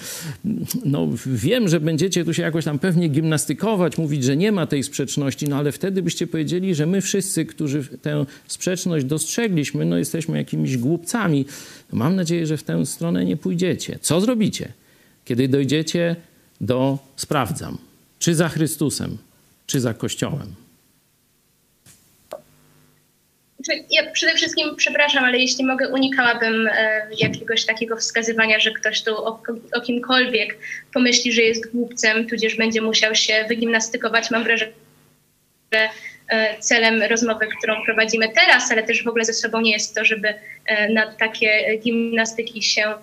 No, wiem, że będziecie tu się jakoś tam pewnie gimnastykować, mówić, że nie ma tej sprzeczności, no ale wtedy byście powiedzieli, że my wszyscy, którzy tę sprzeczność dostrzegliśmy, no jesteśmy jakimiś głupcami. No, mam nadzieję, że w tę stronę nie pójdziecie. Co zrobicie, kiedy dojdziecie do sprawdzam, czy za Chrystusem, czy za Kościołem? Ja przede wszystkim przepraszam, ale jeśli mogę, unikałabym e, jakiegoś takiego wskazywania, że ktoś tu o, o kimkolwiek pomyśli, że jest głupcem, tudzież będzie musiał się wygimnastykować. Mam wrażenie, że e, celem rozmowy, którą prowadzimy teraz, ale też w ogóle ze sobą nie jest to, żeby e, na takie gimnastyki się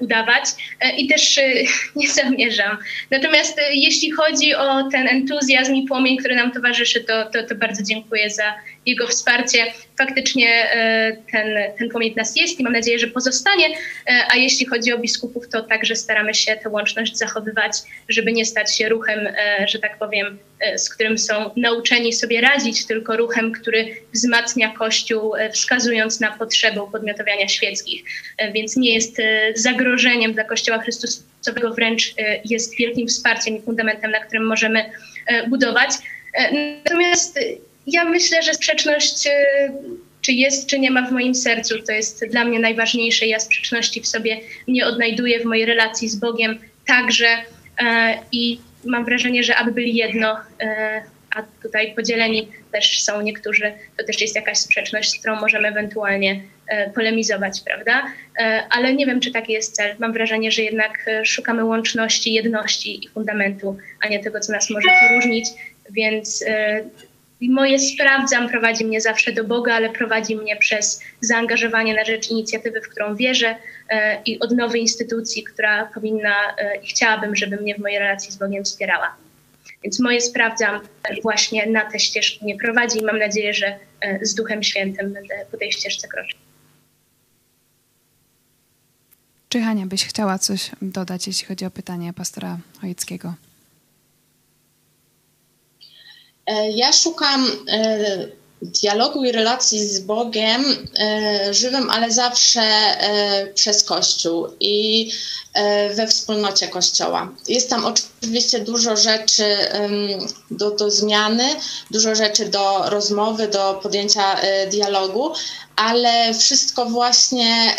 udawać e, i też e, nie zamierzam. Natomiast e, jeśli chodzi o ten entuzjazm i płomień, który nam towarzyszy, to, to, to bardzo dziękuję za jego wsparcie. Faktycznie ten, ten płomień nas jest i mam nadzieję, że pozostanie, a jeśli chodzi o biskupów, to także staramy się tę łączność zachowywać, żeby nie stać się ruchem, że tak powiem, z którym są nauczeni sobie radzić, tylko ruchem, który wzmacnia Kościół, wskazując na potrzebę upodmiotowiania świeckich. Więc nie jest e, zagrożeniem dla Kościoła Chrystusowego, wręcz e, jest wielkim wsparciem i fundamentem, na którym możemy e, budować. Natomiast ja myślę, że sprzeczność czy jest, czy nie ma w moim sercu, to jest dla mnie najważniejsze. Ja sprzeczności w sobie nie odnajduję w mojej relacji z Bogiem także i mam wrażenie, że aby byli jedno, a tutaj podzieleni też są niektórzy, to też jest jakaś sprzeczność, z którą możemy ewentualnie e, polemizować, prawda? E, ale nie wiem, czy taki jest cel. Mam wrażenie, że jednak e, szukamy łączności, jedności i fundamentu, a nie tego, co nas może poróżnić, więc moje sprawdzam prowadzi mnie zawsze do Boga, ale prowadzi mnie przez zaangażowanie na rzecz inicjatywy, w którą wierzę i odnowy instytucji, która powinna i chciałabym, żeby mnie w mojej relacji z Bogiem wspierała. Więc moje sprawdzam właśnie na te ścieżki mnie prowadzi i mam nadzieję, że e, z Duchem Świętym będę po tej ścieżce kroczyć. Czy Hania byś chciała coś dodać, jeśli chodzi o pytanie pastora Chojeckiego? E, ja szukam e, dialogu i relacji z Bogiem e, żywym, ale zawsze e, przez Kościół i e, we wspólnocie Kościoła. Jest tam oczywiście dużo rzeczy do, do zmiany, dużo rzeczy do rozmowy, do podjęcia dialogu, ale wszystko właśnie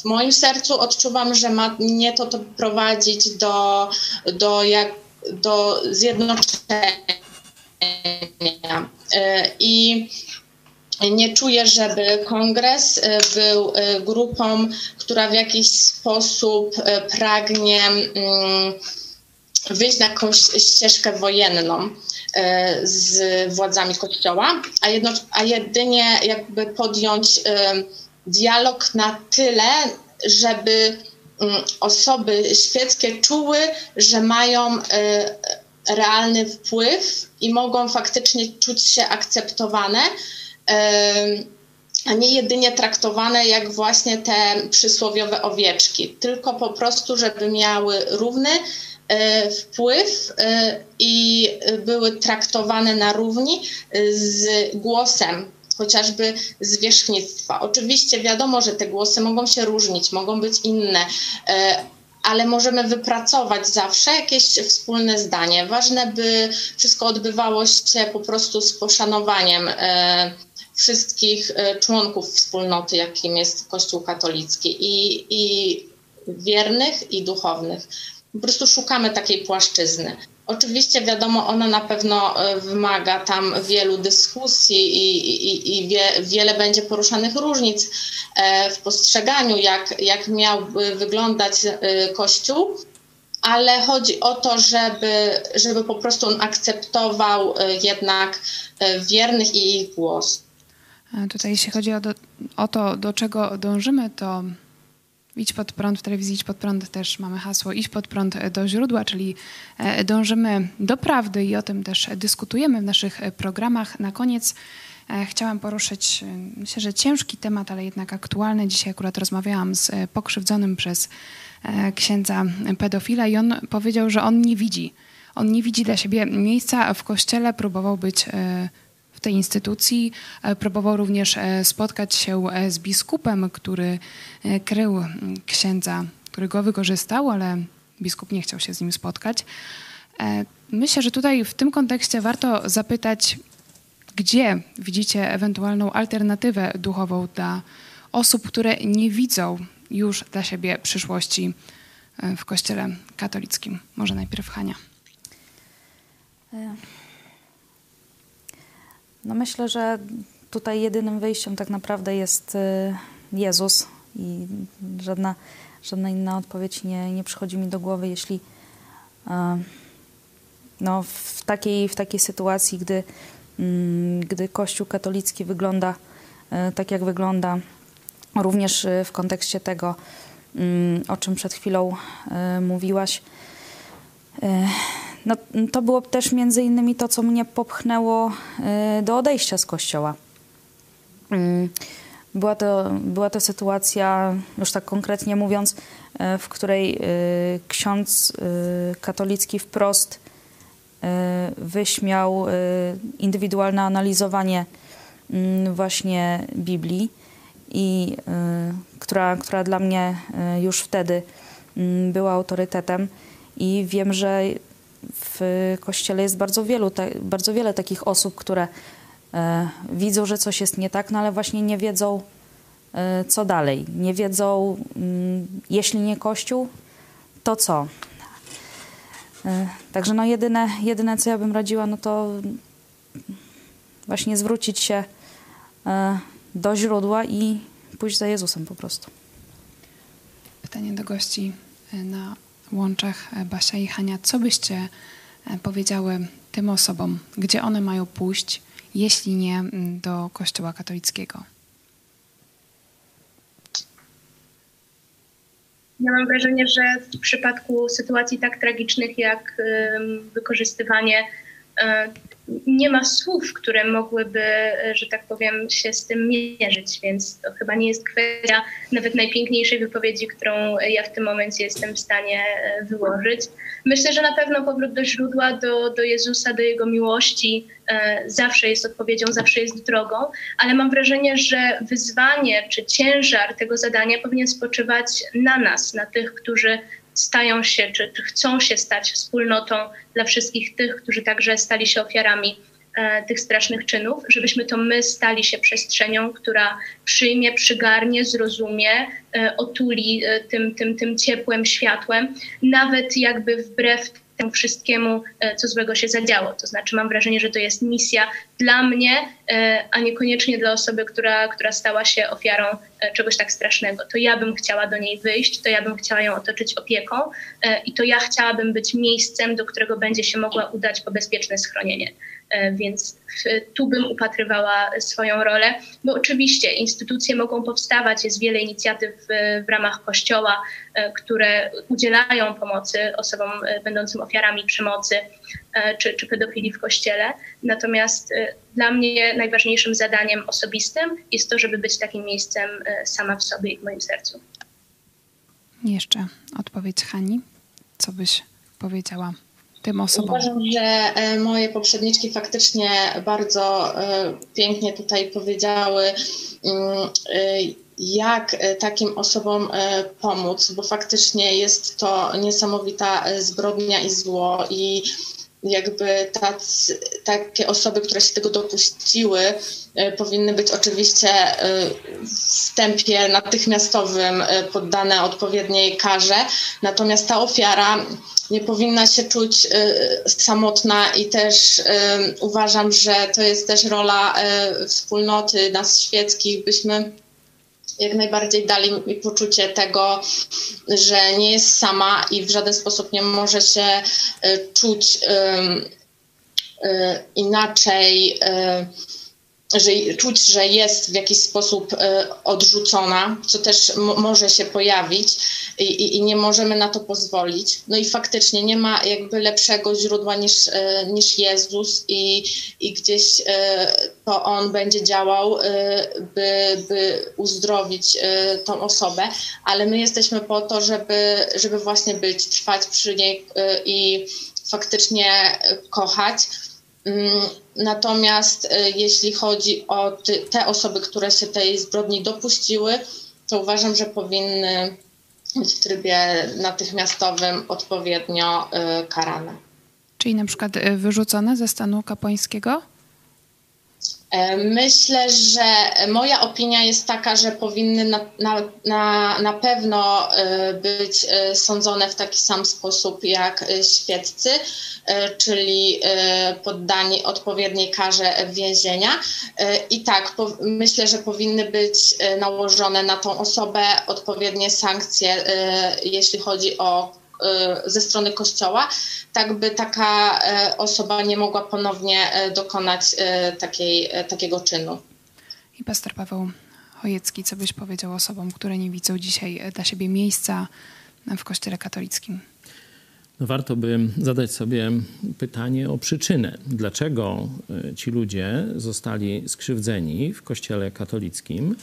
w moim sercu odczuwam, że ma mnie to, to prowadzić do, do, jak, do zjednoczenia E, I nie czuję, żeby kongres e, był e, grupą, która w jakiś sposób pragnie mm, wyjść na jakąś ścieżkę wojenną z władzami kościoła, a, jedno, a jedynie jakby podjąć dialog na tyle, żeby mm, osoby świeckie czuły, że mają realny wpływ i mogą faktycznie czuć się akceptowane, a nie jedynie traktowane jak właśnie te przysłowiowe owieczki, tylko po prostu, żeby miały równy e, wpływ e, i były traktowane na równi z głosem chociażby zwierzchnictwa. Oczywiście wiadomo, że te głosy mogą się różnić, mogą być inne, e, ale możemy wypracować zawsze jakieś wspólne zdanie. Ważne, by wszystko odbywało się po prostu z poszanowaniem e, wszystkich e, członków wspólnoty, jakim jest Kościół katolicki i, i wiernych, i duchownych. Po prostu szukamy takiej płaszczyzny. Oczywiście wiadomo, ona na pewno e, wymaga tam wielu dyskusji i, i, i wie, wiele będzie poruszanych różnic e, w postrzeganiu, jak, jak miałby wyglądać e, Kościół, ale chodzi o to, żeby, żeby po prostu on akceptował jednak wiernych i ich głos. Tutaj jeśli chodzi o, do, o to, do czego dążymy, to Idź pod prąd w telewizji, idź pod prąd też mamy hasło Idź pod prąd do źródła, czyli e, dążymy do prawdy i o tym też dyskutujemy w naszych e, programach. Na koniec e, chciałam poruszyć, myślę, że ciężki temat, ale jednak aktualny. Dzisiaj akurat rozmawiałam z pokrzywdzonym przez księdza pedofila i on powiedział, że on nie widzi. On nie widzi dla siebie miejsca w kościele, próbował być w tej instytucji. E, próbował również e, spotkać się e, z biskupem, który krył księdza, który go wykorzystał, ale biskup nie chciał się z nim spotkać. Myślę, że tutaj w tym kontekście warto zapytać, gdzie widzicie ewentualną alternatywę duchową dla osób, które nie widzą już dla siebie przyszłości w Kościele katolickim. Może najpierw Hania. No myślę, że tutaj jedynym wyjściem tak naprawdę jest y, Jezus i żadna, żadna inna odpowiedź nie, nie przychodzi mi do głowy, jeśli no, w, takiej, w takiej sytuacji, gdy, mm, gdy Kościół katolicki wygląda y, tak, jak wygląda, również y, w kontekście tego, mm, o czym przed chwilą mówiłaś, no, to było też między innymi to, co mnie popchnęło y, do odejścia z kościoła. Mm, była to, była to sytuacja, już tak konkretnie mówiąc, y, w której y, ksiądz katolicki wprost wyśmiał indywidualne analizowanie mm, właśnie Biblii, i, która, która dla mnie już wtedy mm, była autorytetem. I wiem, że w kościele jest bardzo, wielu, bardzo wiele takich osób, które e, widzą, że coś jest nie tak, no ale właśnie nie wiedzą, e, co dalej. Nie wiedzą, mm, jeśli nie kościół, to co. E, także no jedyne, jedyne, co ja bym radziła, no to właśnie zwrócić się e, do źródła i pójść za Jezusem po prostu. Pytanie do gości e, na łączach e, Basia i Hania, co byście e, powiedziały tym osobom, gdzie one mają pójść, jeśli nie do Kościoła katolickiego? Ja mam wrażenie, że w przypadku sytuacji tak tragicznych jak wykorzystywanie nie ma słów, które mogłyby, że tak powiem, się z tym mierzyć, więc to chyba nie jest kwestia nawet najpiękniejszej wypowiedzi, którą ja w tym momencie jestem w stanie e, wyłożyć. Myślę, że na pewno powrót do źródła, do, do Jezusa, do Jego miłości e, zawsze jest odpowiedzią, zawsze jest drogą, ale mam wrażenie, że wyzwanie czy ciężar tego zadania powinien spoczywać na nas, na tych, którzy stają się, czy, czy chcą się stać wspólnotą dla wszystkich tych, którzy także stali się ofiarami e, tych strasznych czynów, żebyśmy to my stali się przestrzenią, która przyjmie, przygarnie, zrozumie, e, otuli e, tym, tym, tym ciepłem światłem, nawet jakby wbrew temu wszystkiemu, e, co złego się zadziało. To znaczy, mam wrażenie, że to jest misja dla mnie, e, a niekoniecznie dla osoby, która, która stała się ofiarą e, czegoś tak strasznego. To ja bym chciała do niej wyjść, to ja bym chciała ją otoczyć opieką i to ja chciałabym być miejscem, do którego będzie się mogła udać po bezpieczne schronienie. Więc tu bym upatrywała swoją rolę, bo oczywiście instytucje mogą powstawać, jest wiele inicjatyw w ramach Kościoła, które udzielają pomocy osobom będącym ofiarami przemocy e, czy, czy pedofilii w kościele. Natomiast e, dla mnie najważniejszym zadaniem osobistym jest to, żeby być takim miejscem e, sama w sobie i w moim sercu. Jeszcze odpowiedź Hani. Co byś powiedziała tym osobom? Uważam, że moje poprzedniczki faktycznie bardzo pięknie tutaj powiedziały mm, jak e, takim osobom e, pomóc, bo faktycznie jest to niesamowita e, zbrodnia i zło i jakby tacy, takie osoby, które się tego dopuściły, powinny być oczywiście w tempie natychmiastowym poddane odpowiedniej karze. Natomiast ta ofiara nie powinna się czuć samotna i też uważam, że to jest też rola wspólnoty nas świeckich, byśmy jak najbardziej dali mi poczucie tego, że nie jest sama i w żaden sposób nie może się y, czuć y, inaczej y, że czuć, że jest w jakiś sposób e, odrzucona, co też może się pojawić i, i, nie możemy na to pozwolić. No i faktycznie nie ma jakby lepszego źródła niż, e, niż Jezus i, i gdzieś e, to On będzie działał, by, by uzdrowić tą osobę, ale my jesteśmy po to, żeby, żeby właśnie być, trwać przy niej i faktycznie kochać. Mm, natomiast y, jeśli chodzi o te osoby, które się tej zbrodni dopuściły, to uważam, że powinny być w trybie natychmiastowym odpowiednio y, karane. Czyli na przykład y, wyrzucone ze stanu kapłańskiego? E, myślę, że moja opinia jest taka, że powinny na, na, na, na pewno e, być e, sądzone w taki sam sposób jak świeccy, czyli poddani odpowiedniej karze więzienia. I tak, po, myślę, że powinny być nałożone na tą osobę odpowiednie sankcje, jeśli chodzi o ze strony kościoła, tak by taka y, osoba nie mogła ponownie y, dokonać takiej, takiego czynu. I pastor Paweł Chojecki, co byś powiedział osobom, które nie widzą dzisiaj dla siebie miejsca w Kościele katolickim? No warto by zadać sobie pytanie o przyczynę. Dlaczego ci ludzie zostali skrzywdzeni w Kościele katolickim?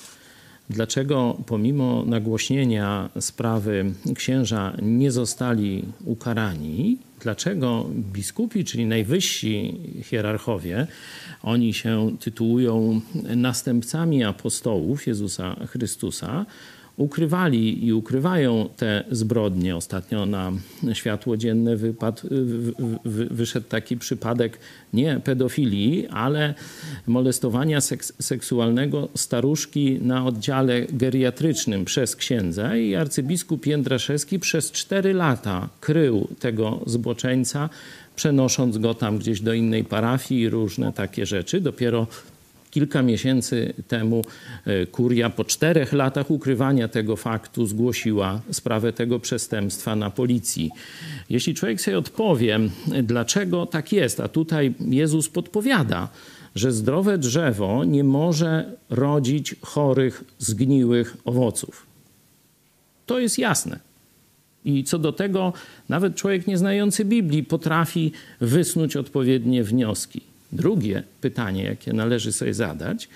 Dlaczego pomimo nagłośnienia sprawy księża nie zostali ukarani? Dlaczego biskupi, czyli najwyżsi hierarchowie, oni się tytułują następcami apostołów Jezusa Chrystusa, ukrywali i ukrywają te zbrodnie. Ostatnio na światło dzienne wypadł, wyszedł taki przypadek nie pedofilii, ale molestowania seks seksualnego staruszki na oddziale geriatrycznym przez księdza i arcybiskup Jędraszewski przez cztery lata krył tego zboczeńca, przenosząc go tam gdzieś do innej parafii i różne takie rzeczy. Dopiero Kilka miesięcy temu e, kuria po czterech latach ukrywania tego faktu zgłosiła sprawę tego przestępstwa na policji. Jeśli człowiek sobie odpowie, dlaczego tak jest, a tutaj Jezus podpowiada, że zdrowe drzewo nie może rodzić chorych, zgniłych owoców. To jest jasne. I co do tego, nawet człowiek nieznający Biblii potrafi wysnuć odpowiednie wnioski. Drugie pytanie, jakie należy sobie zadać,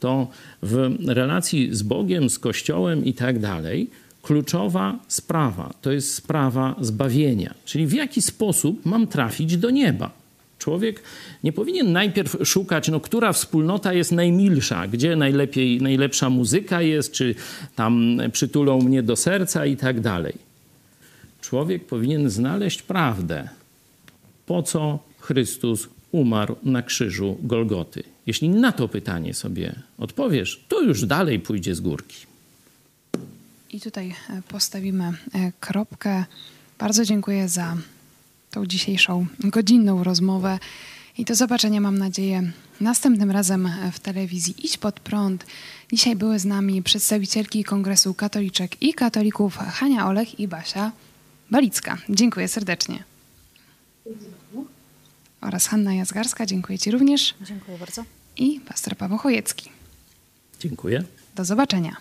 to w relacji z Bogiem, z Kościołem i tak dalej, kluczowa sprawa to jest sprawa zbawienia. Czyli w jaki sposób mam trafić do nieba. Człowiek nie powinien najpierw szukać, no, która wspólnota jest najmilsza, gdzie najlepiej, najlepsza muzyka jest, czy tam przytulą mnie do serca i tak dalej. Człowiek powinien znaleźć prawdę, po co Chrystus umarł na krzyżu Golgoty? Jeśli na to pytanie sobie odpowiesz, to już dalej pójdzie z górki. I tutaj e, postawimy e, kropkę. Bardzo dziękuję za tą dzisiejszą godzinną rozmowę. I do zobaczenia, mam nadzieję, następnym razem w telewizji Idź Pod Prąd. Dzisiaj były z nami przedstawicielki Kongresu Katoliczek i Katolików Hania Olech i Basia Balicka. Dziękuję serdecznie. Oraz Hanna Jazgarska, dziękuję Ci również. Dziękuję bardzo. I pastor Paweł Chojecki. Dziękuję. Do zobaczenia.